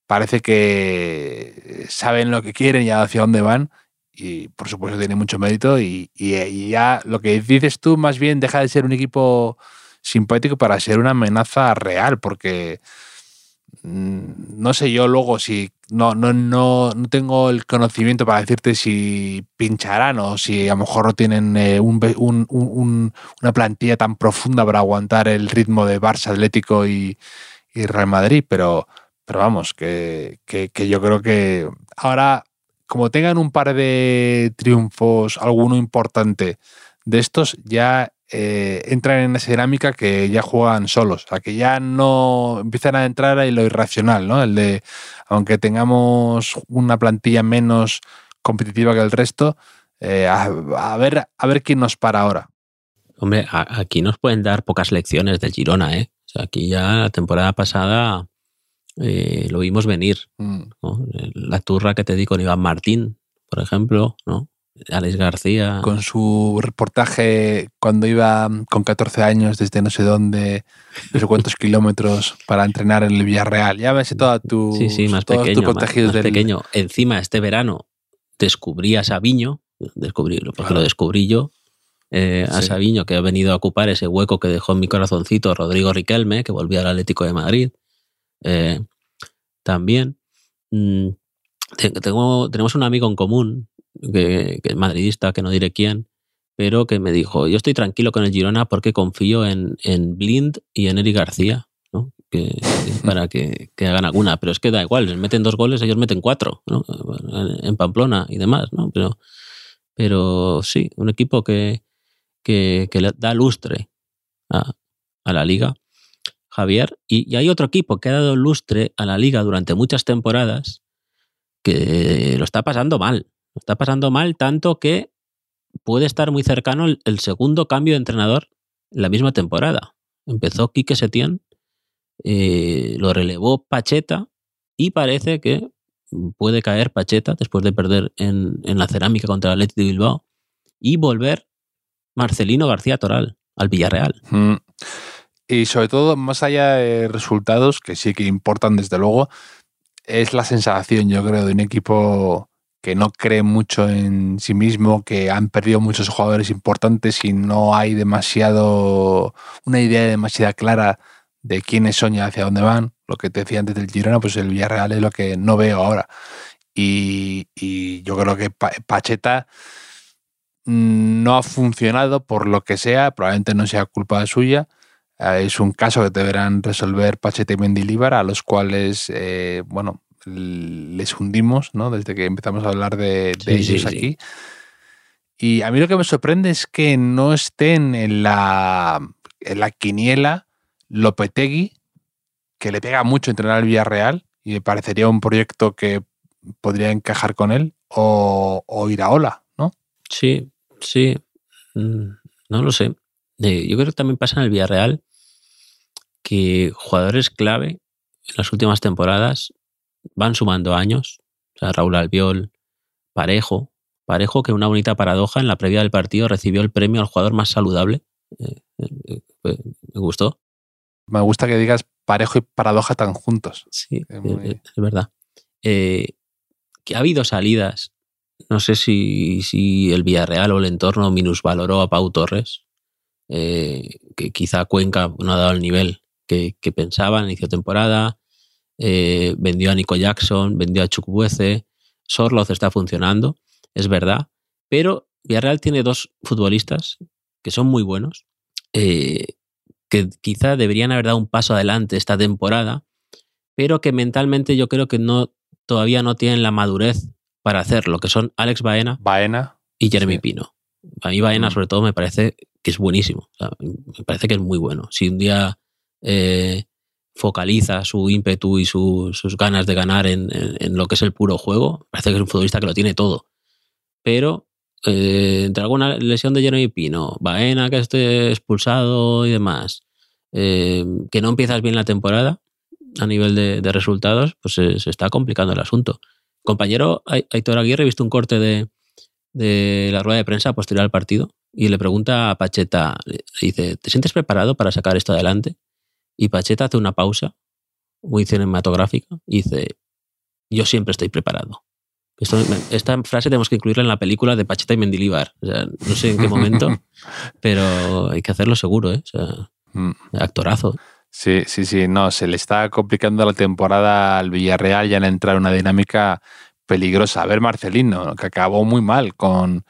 Parece que saben lo que quieren y hacia dónde van. Y por supuesto tiene mucho mérito. Y, y ya lo que dices tú, más bien deja de ser un equipo simpático para ser una amenaza real, porque Mm, no sé yo luego si no, no, no, no, tengo el conocimiento para decirte si pincharán o si a lo mejor no tienen eh, una plantilla tan profunda para aguantar el ritmo de Barça, Atlético y, Real Madrid, pero, pero vamos, que, que, yo creo que ahora, como tengan un par de triunfos, alguno importante de estos, ya eh, entran en esa dinámica que ya juegan solos, o sea, que ya no empiezan a entrar en lo irracional, ¿no? El de, aunque tengamos una plantilla menos competitiva que el resto, eh, a, ver, a ver quién nos para ahora. Hombre, aquí nos pueden dar pocas lecciones del Girona, ¿eh? O sea, aquí ya la temporada pasada eh, lo vimos venir. Mm. La turra que te di con Iván Martín, por ejemplo, ¿no? Alex García. Con su reportaje cuando iba con 14 años desde no sé dónde, no sé cuántos kilómetros para entrenar en el Villarreal. Ya ves toda tu. Sí, sí, más pequeño. Más, pequeño. Encima, este verano descubrí a Sabiño, descubrí, porque lo descubrí yo, eh, a Sabiño, que ha venido a ocupar ese hueco que dejó en mi corazoncito Rodrigo Riquelme, que volvió al Atlético de Madrid. Eh, también. Mm, tengo, tenemos un amigo en común, que, es madridista, que no diré quién, pero que me dijo, yo estoy tranquilo con el Girona porque confío en, en Blind y en Eric García, ¿no? que, para que, que, hagan alguna. Pero es que da igual, les meten dos goles, ellos meten cuatro, ¿no? en Pamplona y demás. ¿no? Pero, pero sí, un equipo que, que, que le da lustre a, a la liga. Javier, y, y, hay otro equipo que ha dado lustre a la liga durante muchas temporadas que lo está pasando mal. Lo está pasando mal tanto que puede estar muy cercano el, segundo cambio de entrenador en la misma temporada. Empezó Quique Setién, eh, lo relevó Pacheta y parece que puede caer Pacheta después de perder en, la cerámica contra el Athletic de Bilbao y volver Marcelino García Toral al Villarreal. Mm. Y sobre todo, más allá de resultados, que sí que importan desde luego, es la sensación, yo creo, de un equipo que no cree mucho en sí mismo, que han perdido muchos jugadores importantes y no hay demasiado, una idea demasiado clara de quiénes son y hacia dónde van. Lo que te decía antes del Girona, pues el Villarreal es lo que no veo ahora. Y, yo creo que Pacheta no ha funcionado por lo que sea, probablemente no sea culpa suya, eh, es un caso que deberán resolver Pachete y Mendilíbar, a los cuales, eh, bueno, les hundimos, ¿no? Desde que empezamos a hablar de, ellos aquí. Y a mí lo que me sorprende es que no estén en la, en la quiniela Lopetegui, que le pega mucho entrenar al Villarreal y me parecería un proyecto que podría encajar con él, o, o Iraola, ¿no? Sí, sí. Mm, no lo sé. Eh, yo creo que también pasa en el Villarreal que jugadores clave en las últimas temporadas van sumando años. O sea, Raúl Albiol, Parejo. Parejo, que una bonita paradoja, en la previa del partido recibió el premio al jugador más saludable. Eh, eh, me gustó. Me gusta que digas parejo y paradoja tan juntos. Sí, es, verdad. que ha habido salidas. No sé si, si el Villarreal o el entorno minusvaloró a Pau Torres eh, que quizá Cuenca no ha dado el nivel que, pensaba en inicio de temporada. Eh, vendió a Nico Jackson, vendió a Chukwueze. Sorloz está funcionando, es verdad. Pero Villarreal tiene dos futbolistas que son muy buenos, eh, que quizá deberían haber dado un paso adelante esta temporada, pero que mentalmente yo creo que no todavía no tienen la madurez para hacerlo, que son Alex Baena, Baena y Jeremy Pino. A mí Baena, mm. sobre todo, me parece que es buenísimo. me parece que es muy bueno. Si un día eh, focaliza su ímpetu y sus ganas de ganar en, lo que es el puro juego, parece que es un futbolista que lo tiene todo. Pero eh, entre alguna lesión de Jeremy Pino, Baena que esté expulsado y demás, eh, que no empiezas bien la temporada a nivel de, resultados, pues se, está complicando el asunto. Compañero Aitor Aguirre, he visto un corte de, de la rueda de prensa posterior al partido y le pregunta a Pacheta, dice, ¿te sientes preparado para sacar esto adelante? Y Pacheta hace una pausa muy cinematográfica y dice, yo siempre estoy preparado. esta frase tenemos que incluirla en la película de Pacheta y Mendilibar. no sé en qué momento, pero hay que hacerlo seguro, ¿eh? Mm. actorazo. Sí, sí, sí, no, se le está complicando la temporada al Villarreal ya en entrar en una dinámica peligrosa. A ver, Marcelino, que acabó muy mal con,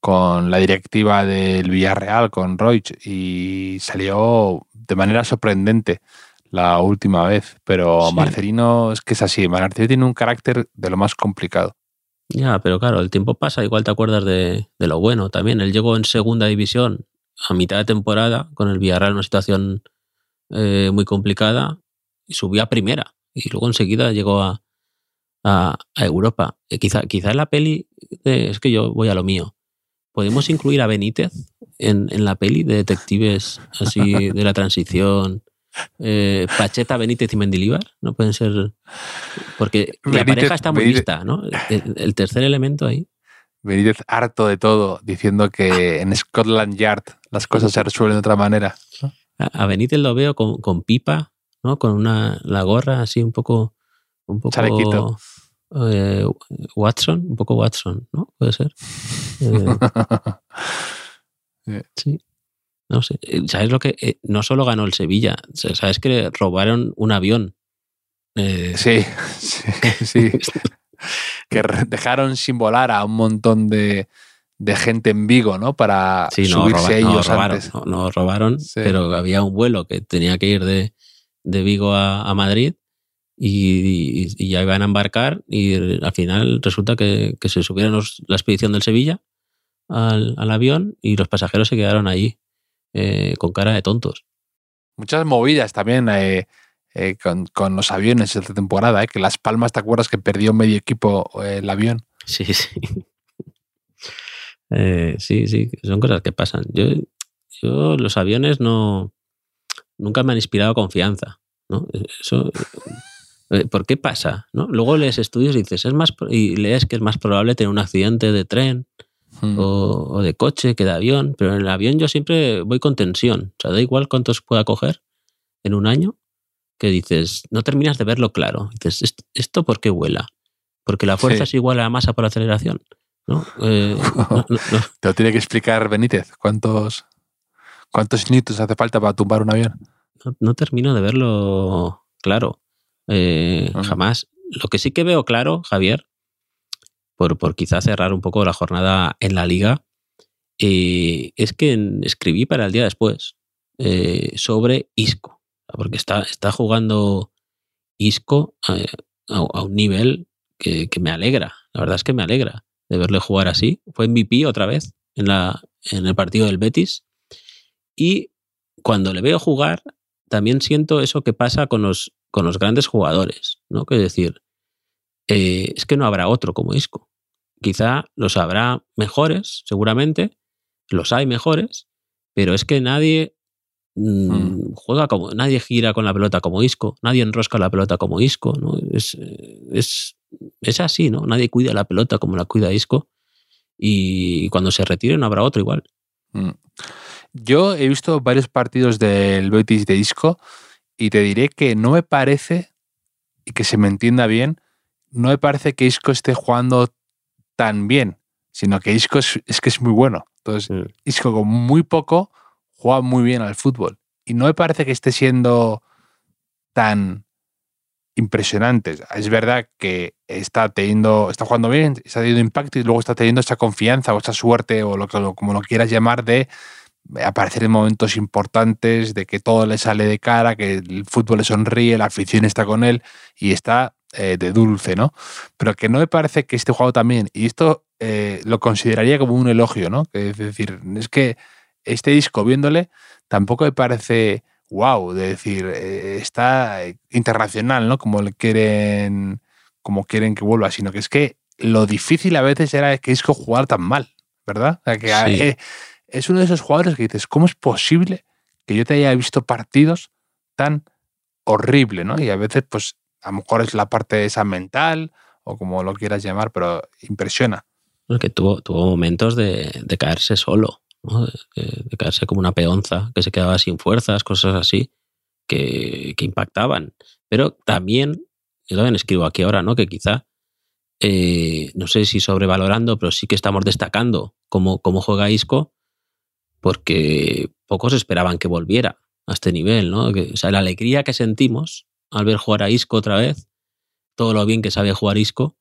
con la directiva del Villarreal, con Roig, y salió de manera sorprendente la última vez. Pero Marcelino es que es así, Marcelino tiene un carácter de lo más complicado. Ya, pero claro, el tiempo pasa, igual te acuerdas de, lo bueno también. Él llegó en segunda división a mitad de temporada, con el Villarreal en una situación eh, muy complicada, y subió a primera. Y luego enseguida llegó a, a, Europa. Eh, quizá, quizá en la peli, es que yo voy a lo mío. ¿Podemos incluir a Benítez en, en la peli de detectives así de la transición? Eh, Pacheta, Benítez y Mendilibar, ¿no pueden ser? Porque la pareja está muy vista, ¿no? El, tercer elemento ahí. Benítez harto de todo, diciendo que en Scotland Yard las cosas se resuelven de otra manera. A Benítez lo veo con, pipa, ¿no? Con una la gorra así un poco un poco eh, Watson, un poco Watson, ¿no? Puede ser. Eh, sí. No sé. Eh, ¿Sabes lo que? no solo ganó el Sevilla, ¿sabes que le robaron un avión? sí, sí, sí. que dejaron sin volar a un montón de, gente en Vigo, ¿no? Para subirse ellos robaron, antes. No, robaron, pero había un vuelo que tenía que ir de, Vigo a, Madrid y, ya iban a embarcar y al final resulta que, se subieron la expedición del Sevilla al, avión y los pasajeros se quedaron ahí eh, con cara de tontos. Muchas movidas también. Eh, eh, con, los aviones esta temporada, ¿eh? que Las Palmas, ¿te acuerdas que perdió medio equipo el avión? Sí, sí. sí, sí, son cosas que pasan. Yo, yo los aviones no nunca me han inspirado confianza. ¿no? Eso, ¿Por qué pasa? ¿no? Luego lees estudios y dices, es más y lees que es más probable tener un accidente de tren hmm. o, o, de coche que de avión, pero en el avión yo siempre voy con tensión. O sea, da igual cuántos pueda coger en un año, que dices, no terminas de verlo claro. Dices, ¿esto por qué vuela? Porque la fuerza es igual a la masa por aceleración. ¿no? Eh, Te lo tiene que explicar Benítez. ¿Cuántos, cuántos newtons hace falta para tumbar un avión? No, termino de verlo claro. Eh, jamás. Lo que sí que veo claro, Javier, por, por quizá cerrar un poco la jornada en la liga, eh, es que escribí para el día después sobre Isco porque está, está jugando Isco a, un nivel que, me alegra. La verdad es que me alegra de verle jugar así. Fue MVP otra vez en, la, en el partido del Betis. Y cuando le veo jugar, también siento eso que pasa con los, con los grandes jugadores, ¿no? Que decir, eh, es que no habrá otro como Isco. Quizá los habrá mejores, seguramente, los hay mejores, pero es que nadie Mm, mm. Juega como. Nadie gira con la pelota como Isco, nadie enrosca la pelota como Isco, ¿no? Es, es, es así, ¿no? Nadie cuida la pelota como la cuida Isco. Y cuando se retire no habrá otro igual. Mm. Yo he visto varios partidos del Betis de Isco y te diré que no me parece, y que se me entienda bien, no me parece que Isco esté jugando tan bien, sino que Isco es, es que es muy bueno. Entonces, Isco con muy poco juega muy bien al fútbol. Y no me parece que esté siendo tan impresionante. Es verdad que está teniendo, está jugando bien, está teniendo impacto y luego está teniendo esa confianza o esa suerte o lo que como lo quieras llamar de aparecer en momentos importantes, de que todo le sale de cara, que el fútbol le sonríe, la afición está con él y está eh, de dulce, ¿no? Pero que no me parece que esté jugando también, y esto eh, lo consideraría como un elogio, ¿no? Es decir, es que este disco viéndole tampoco me parece wow, de decir, eh, está internacional, ¿no? Como le quieren, como quieren que vuelva, sino que es que lo difícil a veces era que Isco jugar tan mal, ¿verdad? que eh, es uno de esos jugadores que dices, ¿cómo es posible que yo te haya visto partidos tan horrible, ¿no? Y a veces, pues, a lo mejor es la parte esa mental o como lo quieras llamar, pero impresiona. que tuvo, tuvo momentos de caerse solo de, caerse como una peonza, que se quedaba sin fuerzas, cosas así, que, impactaban. Pero también, yo también escribo aquí ahora, ¿no? Que quizá, eh, no sé si sobrevalorando, pero sí que estamos destacando cómo, cómo juega Isco, porque pocos esperaban que volviera a este nivel, ¿no? o sea, la alegría que sentimos al ver jugar a Isco otra vez, todo lo bien que sabe jugar Isco,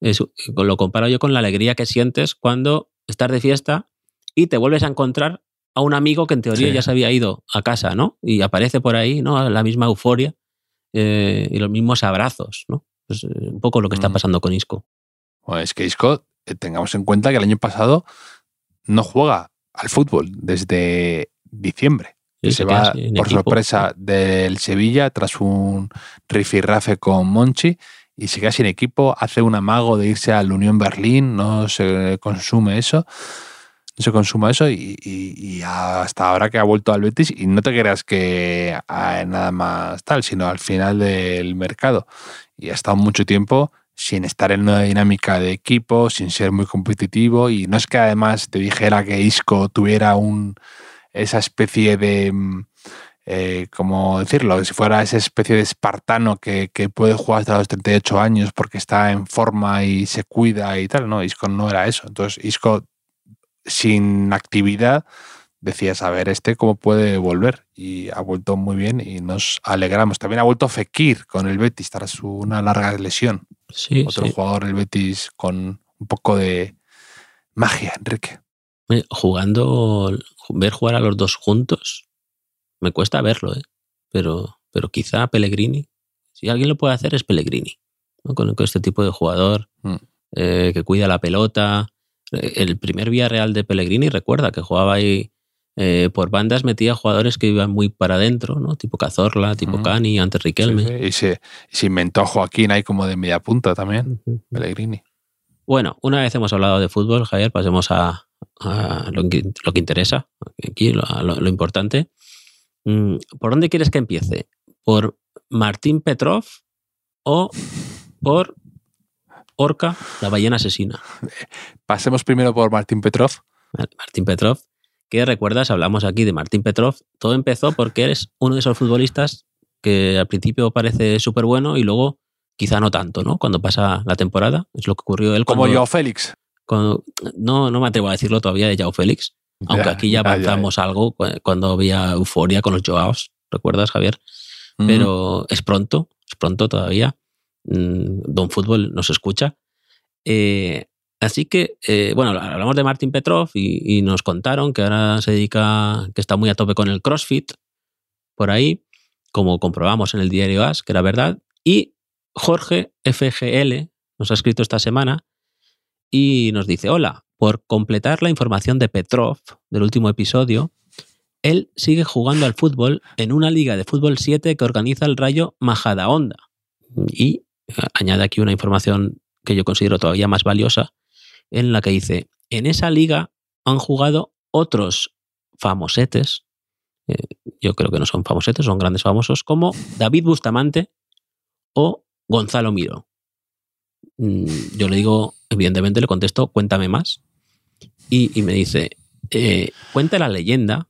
lo comparo yo con la alegría que sientes cuando estás de fiesta y te vuelves a encontrar a un amigo que en teoría ya se había ido a casa, ¿no? Y aparece por ahí, ¿no? La misma euforia eh, y los mismos abrazos, ¿no? Es eh, un poco lo que está mm. pasando con Isco. Es que Isco, eh, tengamos en cuenta que el año pasado no juega al fútbol desde diciembre. se, va por sorpresa del Sevilla tras un rifirrafe con Monchi y se queda sin equipo, hace un amago de irse al Unión Berlín, no se consume eso se consuma eso y, hasta ahora que ha vuelto al Betis y no te creas que hay nada más tal, sino al final del mercado y ha estado mucho tiempo sin estar en una dinámica de equipo, sin ser muy competitivo. Y no es que además te dijera que Isco tuviera un, esa especie de, mm, eh, como decirlo, si fuera esa especie de espartano que, que, puede jugar hasta los 38 años porque está en forma y se cuida y tal. No, Isco no era eso. Entonces, Isco sin actividad decías, a ver, este cómo puede volver. Y ha vuelto muy bien y nos alegramos. También ha vuelto Fekir con el Betis tras una larga lesión. Sí, Otro sí. jugador del Betis con un poco de magia, Enrique. Jugando, ver jugar a los dos juntos, me cuesta verlo, ¿eh? pero, pero quizá Pellegrini, si alguien lo puede hacer es Pellegrini, ¿no? con, con este tipo de jugador Mm. eh, que cuida la pelota. Eh, El primer Villarreal de Pellegrini, recuerda que jugaba ahí eh, por bandas, metía jugadores que iban muy para adentro, ¿no? tipo Cazorla, tipo. Cani, antes Riquelme. Sí, sí. Y se, se inventó Joaquín ahí como de media punta también. Pellegrini. Bueno, una vez hemos hablado de fútbol, Javier, pasemos a, a lo, que, lo, que, interesa, aquí lo, lo, lo, importante. Mm, ¿Por dónde quieres que empiece? ¿Por Martín Petrov o por Orca, la ballena asesina? Pasemos primero por Martín Petrov. Martín Petrov, que recuerdas, hablamos aquí de Martín Petrov. Todo empezó porque eres uno de esos futbolistas que al principio parece súper bueno y luego quizá no tanto, ¿no? Cuando pasa la temporada, es lo que ocurrió él. Como Joao Félix. Cuando, no, no me atrevo a decirlo todavía de Joao Félix, aunque Ya, aquí ya avanzamos ya, ya. algo cu- cuando había euforia con los Joaos, ¿recuerdas, Javier? Mm. Pero es pronto, es pronto todavía. Mm, Don Fútbol nos escucha. Eh, así que, eh, bueno, hablamos de Martín Petrov y, y nos contaron que ahora se dedica, que está muy a tope con el CrossFit, por ahí, como comprobamos en el diario AS, que era verdad. Y Jorge FGL nos ha escrito esta semana y nos dice, hola, por completar la información de Petrov del último episodio, él sigue jugando al fútbol en una liga de fútbol 7 que organiza el Rayo Majadahonda. Y eh, añade aquí una información que yo considero todavía más valiosa, en la que dice, en esa liga han jugado otros famosetes, eh, yo creo que no son famosetes, son grandes famosos, como David Bustamante o Gonzalo Miro. Mm, Yo le digo, evidentemente le contesto, cuéntame más. Y, me dice, eh, cuenta la leyenda,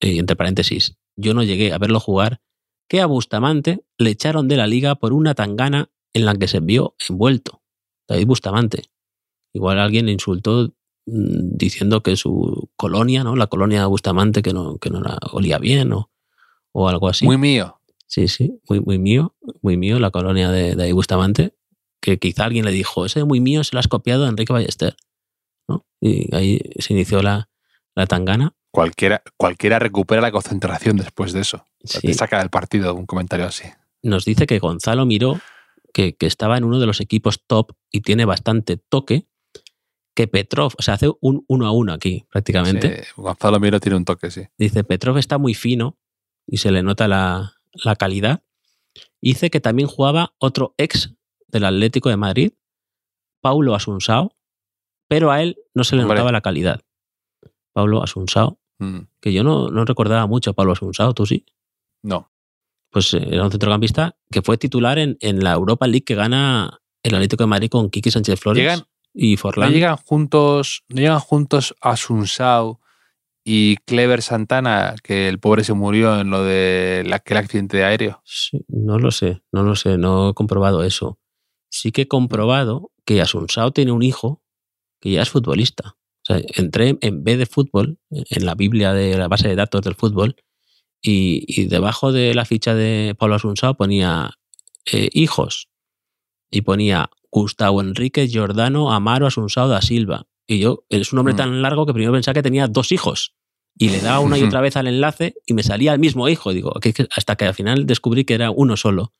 eh, entre paréntesis, yo no llegué a verlo jugar, que a Bustamante le echaron de la liga por una tangana en la que se vio envuelto. David Bustamante. Igual alguien le insultó mm, diciendo que su colonia, ¿no? La colonia de Bustamante que no, que no la olía bien o, o algo así. Muy mío. Sí, sí, muy, muy mío, muy mío la colonia de, de Bustamante, que quizá alguien le dijo, ese muy mío se lo has copiado a Enrique Ballester. ¿no? Y ahí se inició la, la tangana. Cualquiera, cualquiera recupera la concentración después de eso. Sí. Te saca del partido un comentario así. Nos dice que Gonzalo Miró, que, que estaba en uno de los equipos top y tiene bastante toque, que Petrov, o sea, hace un uno a uno aquí prácticamente. Sí, Gonzalo Miro tiene un toque, sí. Dice, Petrov está muy fino y se le nota la, la calidad. Dice que también jugaba otro ex del Atlético de Madrid, Paulo Asunsao, pero a él no se le Hombre. notaba la calidad. Paulo Asunsao, Mm, que yo no, no recordaba mucho a Paulo Asunsao, tú sí. No. Pues eh, era un centrocampista que fue titular en, en la Europa League que gana el Atlético de Madrid con Kiki Sánchez Flores Llegan- y ¿No llegan juntos, no llegan juntos Asunsao y Clever Santana, que el pobre se murió en lo de la- aquel accidente aéreo? Sí, no lo sé, no lo sé, no he comprobado eso. Sí que he comprobado que Asunsao tiene un hijo que ya es futbolista. O sea, entré en B de fútbol, en la Biblia de la base de datos del fútbol, y, y debajo de la ficha de Pablo Asunsao ponía eh, hijos. Y ponía Gustavo Enrique Giordano Amaro Asunsao da Silva. Y yo, es un nombre Mm. tan largo que primero pensaba que tenía dos hijos. Y le daba una y otra vez al enlace y me salía el mismo hijo. Digo, que- que- hasta que al final descubrí que era uno solo,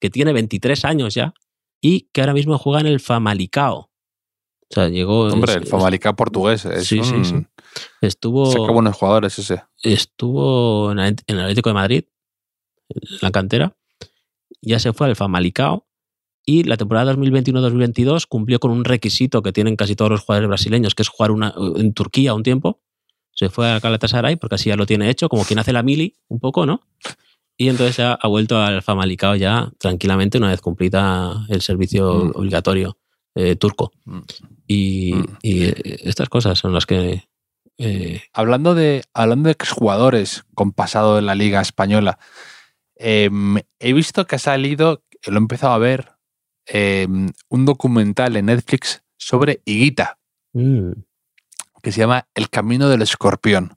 que tiene 23 años ya y que ahora mismo juega en el Famalicao. O sea, llegó. Hombre, es- el Famalicao portugués. Es Sí, sí, un- sí. Estuvo, Saca buenos jugadores ese. estuvo en el en el Atlético de Madrid, en la cantera. Ya se fue al Famalicao y la temporada 2021-2022 cumplió con un requisito que tienen casi todos los jugadores brasileños, que es jugar una, en Turquía un tiempo. Se fue a Galatasaray porque así ya lo tiene hecho, como quien hace la mili un poco, ¿no? Y entonces ya ha vuelto al Famalicao ya tranquilamente una vez cumplida el servicio Mm. obligatorio eh, turco. Mm. Y, Mm. y, eh, estas cosas son las que... eh, Hablando de, hablando de exjugadores con pasado en la Liga Española, em, he visto que ha salido, lo he empezado a ver, em, un documental en Netflix sobre Higuita, mm, que se llama El Camino del Escorpión.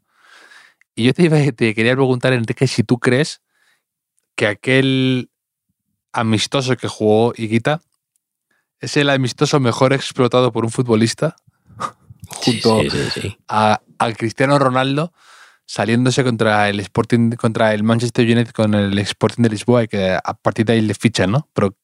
Y yo te, iba- te quería preguntar, Enrique, si tú crees que aquel amistoso que jugó Higuita es el amistoso mejor explotado por un futbolista junto sí, sí, sí. a, a Cristiano Ronaldo saliéndose contra el Sporting, contra el Manchester United con el Sporting de Lisboa y que a partir de ahí le fichan, ¿no? Pero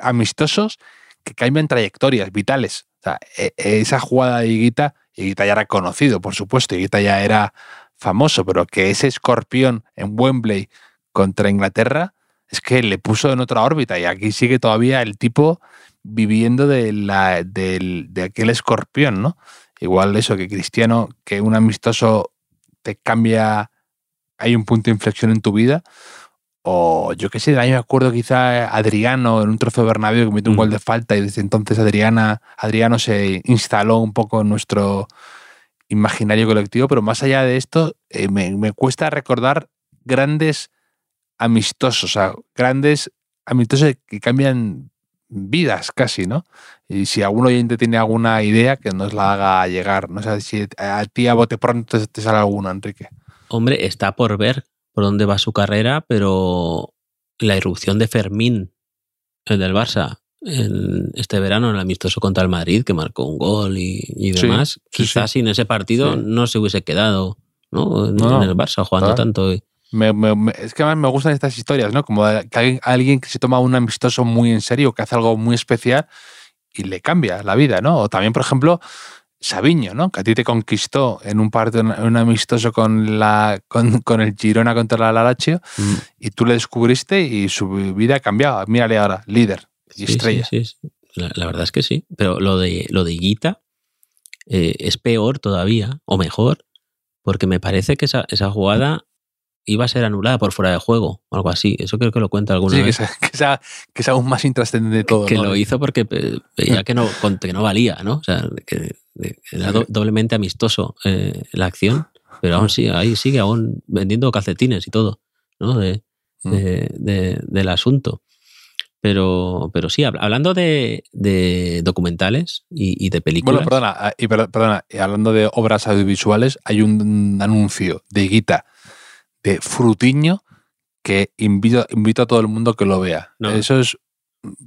amistosos que cambian trayectorias vitales. O sea, e- esa jugada de Higuita, Higuita ya era conocido, por supuesto, Higuita ya era famoso, pero que ese escorpión en Wembley contra Inglaterra es que le puso en otra órbita y aquí sigue todavía el tipo viviendo de, la, de aquel escorpión, ¿no? Igual eso, que Cristiano, que un amistoso te cambia, hay un punto de inflexión en tu vida. O yo qué sé, del año me acuerdo quizá Adriano en un trofeo Bernabéu que metió un Mm. gol de falta y desde entonces Adriana, Adriano se instaló un poco en nuestro imaginario colectivo, pero más allá de esto, eh, me, me cuesta recordar grandes amistosos, o sea, grandes amistosos que cambian vidas casi, ¿no? Y si algún oyente tiene alguna idea, que nos la haga llegar. No sé si a ti a bote pronto te, te sale alguna, Enrique. Hombre, está por ver por dónde va su carrera, pero la irrupción de Fermín, el del Barça, en este verano en el amistoso contra el Madrid, que marcó un gol y, demás, sí, quizás sí. sin ese partido no se hubiese quedado ¿no? en, No, en el Barça jugando claro. tanto. y- Me- me- me- es que además me gustan estas historias, ¿no? Como que alguien, alguien que se toma un amistoso muy en serio, que hace algo muy especial y le cambia la vida, ¿no? O también, por ejemplo, Sabiño, ¿no? Que a ti te conquistó en un partido, en un amistoso con, la, con, con el Girona contra la Lazio Mm. y tú le descubriste y su vida ha cambiado. Mírale ahora, líder y Sí, estrella. sí, sí, la verdad es que sí. Pero lo de, lo de Higuita eh, es peor todavía, o mejor, porque me parece que esa, esa jugada iba a ser anulada por fuera de juego o algo así. Eso creo que lo cuenta alguna Sí, que vez. que, es, que es aún más intrascendente de todo. que ¿no? lo hizo porque veía que no, que no valía, ¿no? O sea, que, que era do- doblemente amistoso eh, la acción, pero aún sí, ahí sigue aún vendiendo calcetines y todo, ¿no? De, Mm. de- de- del asunto. Pero, pero sí, hab- hablando de, de documentales y, y de películas. Bueno, perdona, ah, y per- perdona, hablando de obras audiovisuales, hay un anuncio de Guita de Frutiño que invito, invito a todo el mundo que lo vea. No. Eso es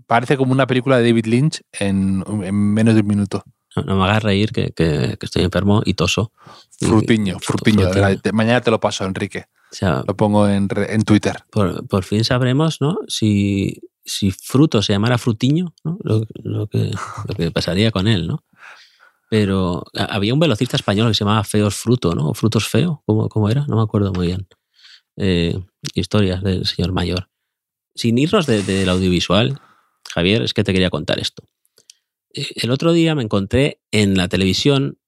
parece como una película de David Lynch en, en menos de un minuto. No, no me hagas reír que, que- que estoy enfermo y toso. Frutiño, y- Frutiño. Te- Mañana te lo paso, Enrique. O sea, Lo pongo en, en Twitter. por, por fin sabremos, ¿no? Si, si fruto se llamara frutiño, ¿no? Lo, lo que, lo que pasaría con él, ¿no? Pero había un velocista español que se llamaba Feos Fruto, ¿no? O Frutos Feo, ¿cómo, cómo era? No me acuerdo muy bien. Eh, historias del señor mayor. Sin irnos de- del audiovisual, Javier, es que te quería contar esto. Eh, El otro día me encontré en la televisión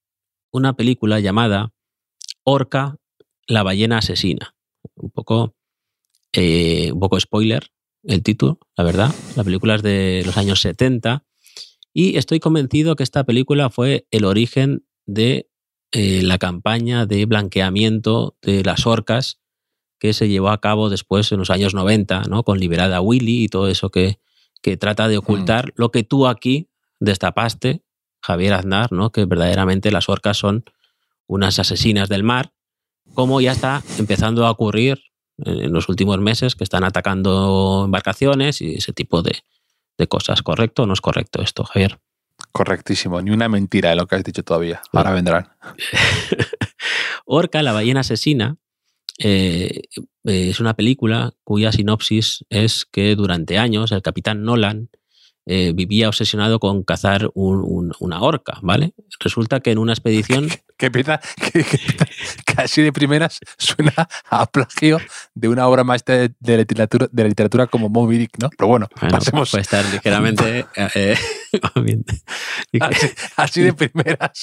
una película llamada Orca, la ballena asesina. Un poco, eh, un poco spoiler el título, la verdad. La película es de los años 70 y estoy convencido que esta película fue el origen de la campaña de blanqueamiento de las orcas que se llevó a cabo después en los años 90, ¿no? Con Liberada Willy y todo eso que, que trata de ocultar lo que tú aquí destapaste, Javier Aznar, ¿no? Que verdaderamente las orcas son unas asesinas del mar, como ya está empezando a ocurrir en en los últimos meses, que están atacando embarcaciones y ese tipo de, de cosas. ¿Correcto o no es correcto esto, Javier? Correctísimo. Ni una mentira de lo que has dicho todavía. Ahora vendrán. Orca, la ballena asesina, eh, eh, es una película cuya sinopsis es que durante años el capitán Nolan eh, vivía obsesionado con cazar un- un- una orca, ¿vale? Resulta que en una expedición... Que que así de primeras suena a plagio de una obra maestra de, de literatura, de la literatura como Moby Dick, ¿no? Pero bueno, Bueno, pasemos puede estar ligeramente... eh, así de primeras.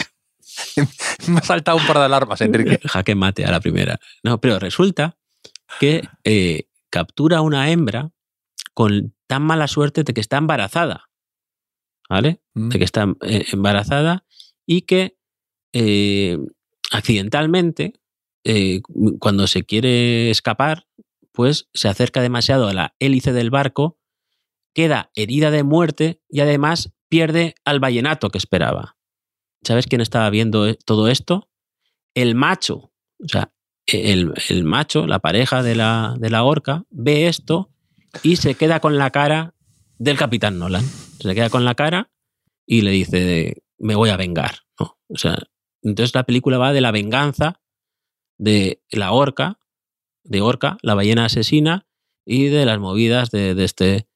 Me ha saltado un par de alarmas, Enrique. Jaque mate a la primera. No, pero resulta que, eh, captura una hembra con tan mala suerte de que está embarazada. ¿Vale? Mm. De que está eh, embarazada y que eh, accidentalmente, cuando se quiere escapar, pues se acerca demasiado a la hélice del barco, queda herida de muerte y además pierde al vallenato que esperaba. ¿Sabes quién estaba viendo eh, todo esto? El macho. O sea, el, macho, la pareja de la, de la orca, ve esto y se queda con la cara del capitán Nolan. Se queda con la cara y le dice, me voy a vengar. O sea, entonces la película va de la venganza de la orca, de orca, la ballena asesina, y de las movidas de este,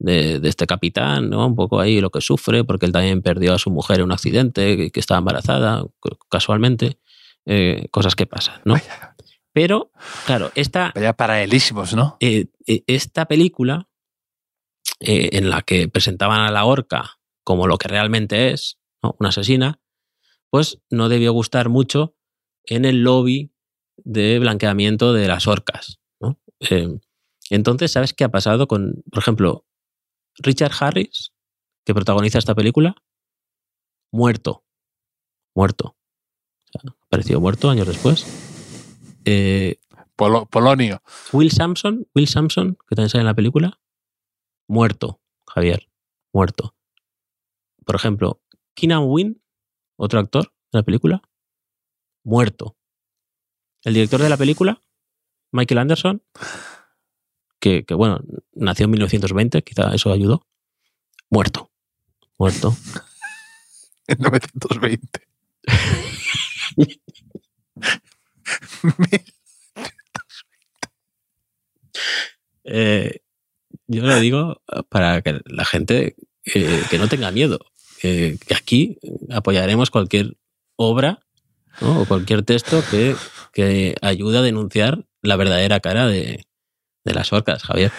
de, de este capitán, ¿no? Un poco ahí lo que sufre, porque él también perdió a su mujer en un accidente, que, que estaba embarazada, casualmente, eh, cosas que pasan, ¿no? Vaya, Pero, claro, esta, vaya paralelísimos, ¿no? eh, eh, esta película eh, en la que presentaban a la orca como lo que realmente es, ¿no? una asesina, pues no debió gustar mucho en el lobby de blanqueamiento de las orcas. ¿no? Eh, entonces, ¿sabes qué ha pasado con, por ejemplo, Richard Harris, que protagoniza esta película? Muerto. Muerto. O sea, apareció muerto años después. Eh, Polo- Polonio. Will Sampson, Will Sampson, que también sale en la película, muerto, Javier, muerto. Por ejemplo, Keenan Wynn, otro actor de la película, muerto. El director de la película, Michael Anderson, que, que, bueno, nació en 1920, quizá eso ayudó, muerto, muerto. En 920. Eh, yo le digo para que la gente eh, que no tenga miedo, eh, que aquí apoyaremos cualquier obra ¿no? o cualquier texto que, que ayude a denunciar la verdadera cara de, de las orcas, Javier.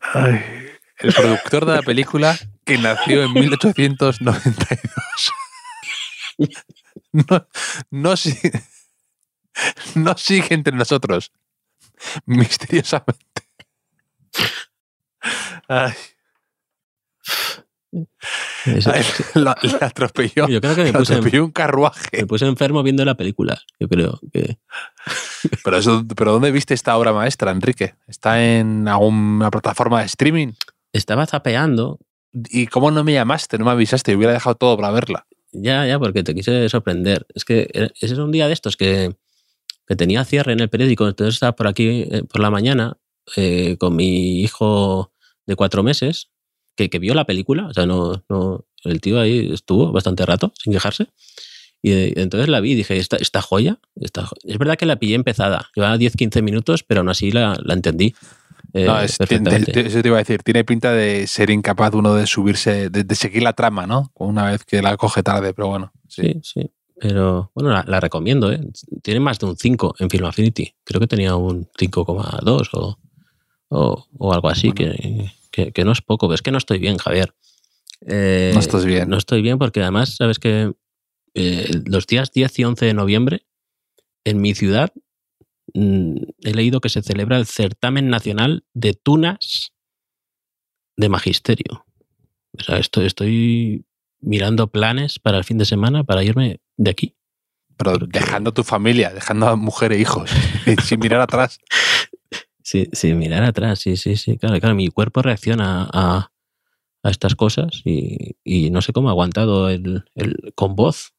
Ay, el productor de la película que nació en 1892. No, no, no sigue entre nosotros. Misteriosamente. Ay, Eso- ay, la- le atropelló. yo creo que me puse, atropelló un carruaje. me puse enfermo viendo la película. Yo creo que Pero, eso, pero ¿dónde viste esta obra maestra, Enrique? ¿Está en alguna plataforma de streaming? estaba zapeando. ¿Y cómo no me llamaste? No me avisaste. Hubiera dejado todo para verla. Ya, ya, porque te quise sorprender. Es que ese es un día de estos que, que tenía cierre en el periódico, entonces estaba por aquí eh, por la mañana eh, con mi hijo de cuatro meses, que, que vio la película, o sea, no, no, el tío ahí estuvo bastante rato sin quejarse. Y eh, entonces la vi y dije, esta, esta joya, esta jo-". es verdad que la pillé empezada, llevaba 10-15 minutos, pero aún así la, la entendí. eh, No, es- te- te- eso te iba a decir. Tiene pinta de ser incapaz uno de subirse, de, de seguir la trama, ¿no? Una vez que la coge tarde, pero bueno. Sí. Sí, sí. Pero bueno, la, la recomiendo, ¿eh? Tiene más de un 5 en Film Affinity. Creo que tenía un 5,2 o, o, o algo así, que, que- que no es poco. Pero es que no estoy bien, Javier. Eh, No estás bien. No estoy bien porque además, sabes que eh, los días 10 y 11 de noviembre, en mi ciudad, mm, he leído que se celebra el certamen nacional de tunas de magisterio. O sea, estoy, estoy mirando planes para el fin de semana para irme de aquí. Pero Porque- dejando a tu familia, dejando a mujer e hijos, sin mirar atrás. Sí, sí, mirar atrás, sí, sí, sí. Claro, claro, mi cuerpo reacciona a, a estas cosas y, y no sé cómo ha aguantado el, el con voz,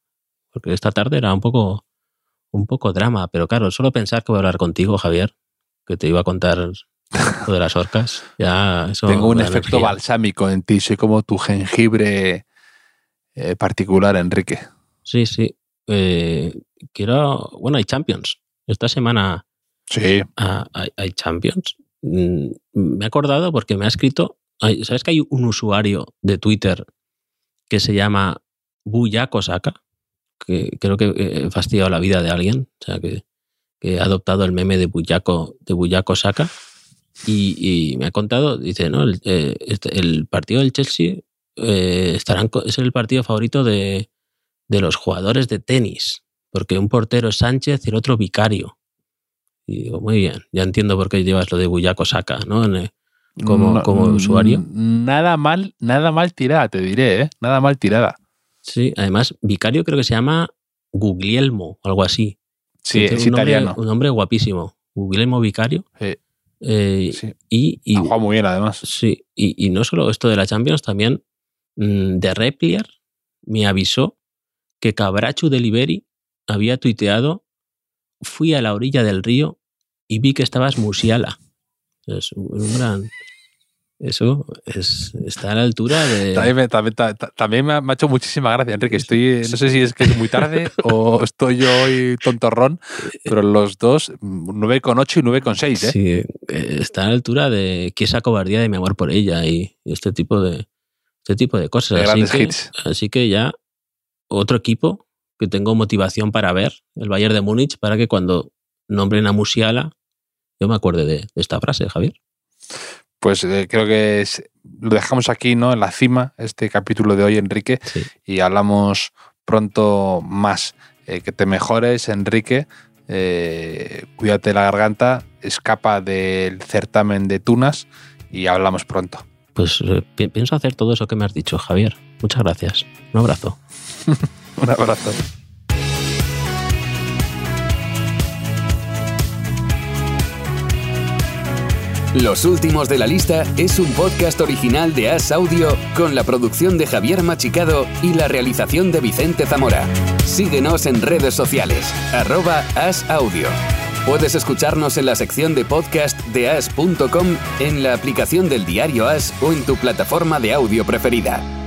porque esta tarde era un poco, un poco drama, pero claro, solo pensar que voy a hablar contigo, Javier, que te iba a contar lo de las orcas, ya eso. Tengo un efecto energía. balsámico en ti. Soy como tu jengibre eh, particular, Enrique. Sí, sí. Eh, quiero. Bueno, hay Champions. Esta semana Sí. Hay Champions. Mm, Me he acordado porque me ha escrito. ¿Sabes que hay un usuario de Twitter que se llama Buyako Saka? Que creo que he fastidiado la vida de alguien. O sea, que, ha adoptado el meme de Buyako, de Saka. Y, me ha contado, dice, ¿no? El, eh, este- partido del Chelsea eh, es el partido favorito de, de los jugadores de tenis. Porque un portero es Sánchez y el otro Vicario. Y digo, muy bien, ya entiendo por qué llevas lo de Buyako Saka, ¿no? como, No, como mm, usuario. Nada mal, nada mal tirada, te diré, ¿eh? Nada mal tirada. Sí, además, Vicario creo que se llama Guglielmo, algo así. Sí, es un nombre- italiano. un nombre guapísimo. Guglielmo Vicario. Sí. Eh, Sí. Y, y- Ha jugado muy bien, además. sí, y, y no solo esto de la Champions, también mm, de Replier me avisó que Cabrachu de Liberi había tuiteado fui a la orilla del río y vi que estabas Musiala. Es un gran... Eso es, está a la altura de... También, me, también, ta- ta- también me ha, me ha hecho muchísima gracia, Enrique. Estoy, no sé si es que es muy tarde o estoy yo hoy tontorrón, pero los dos, 9,8 y 9,6, ¿eh? Sí, está a la altura de que esa cobardía de mi amor por ella y, y este tipo de este tipo de cosas. De así, grandes que, hits. así que ya otro equipo que tengo motivación para ver, el Bayern de Múnich, para que cuando nombren a Musiala, yo me acuerde de, de esta frase, Javier. Pues eh, creo que es- lo dejamos aquí, ¿no? En la cima, este capítulo de hoy, Enrique, Sí. y hablamos pronto más. Eh, que te mejores, Enrique. Eh, cuídate la garganta, escapa del certamen de Tunas y hablamos pronto. Pues eh, pi- pienso hacer todo eso que me has dicho, Javier. Muchas gracias. Un abrazo. Un abrazo. Los últimos de la lista es un podcast original de As Audio con la producción de Javier Machicado y la realización de Vicente Zamora. Síguenos en redes sociales, arroba As Audio. Puedes escucharnos en la sección de podcast de as.com, en la aplicación del diario As o en tu plataforma de audio preferida.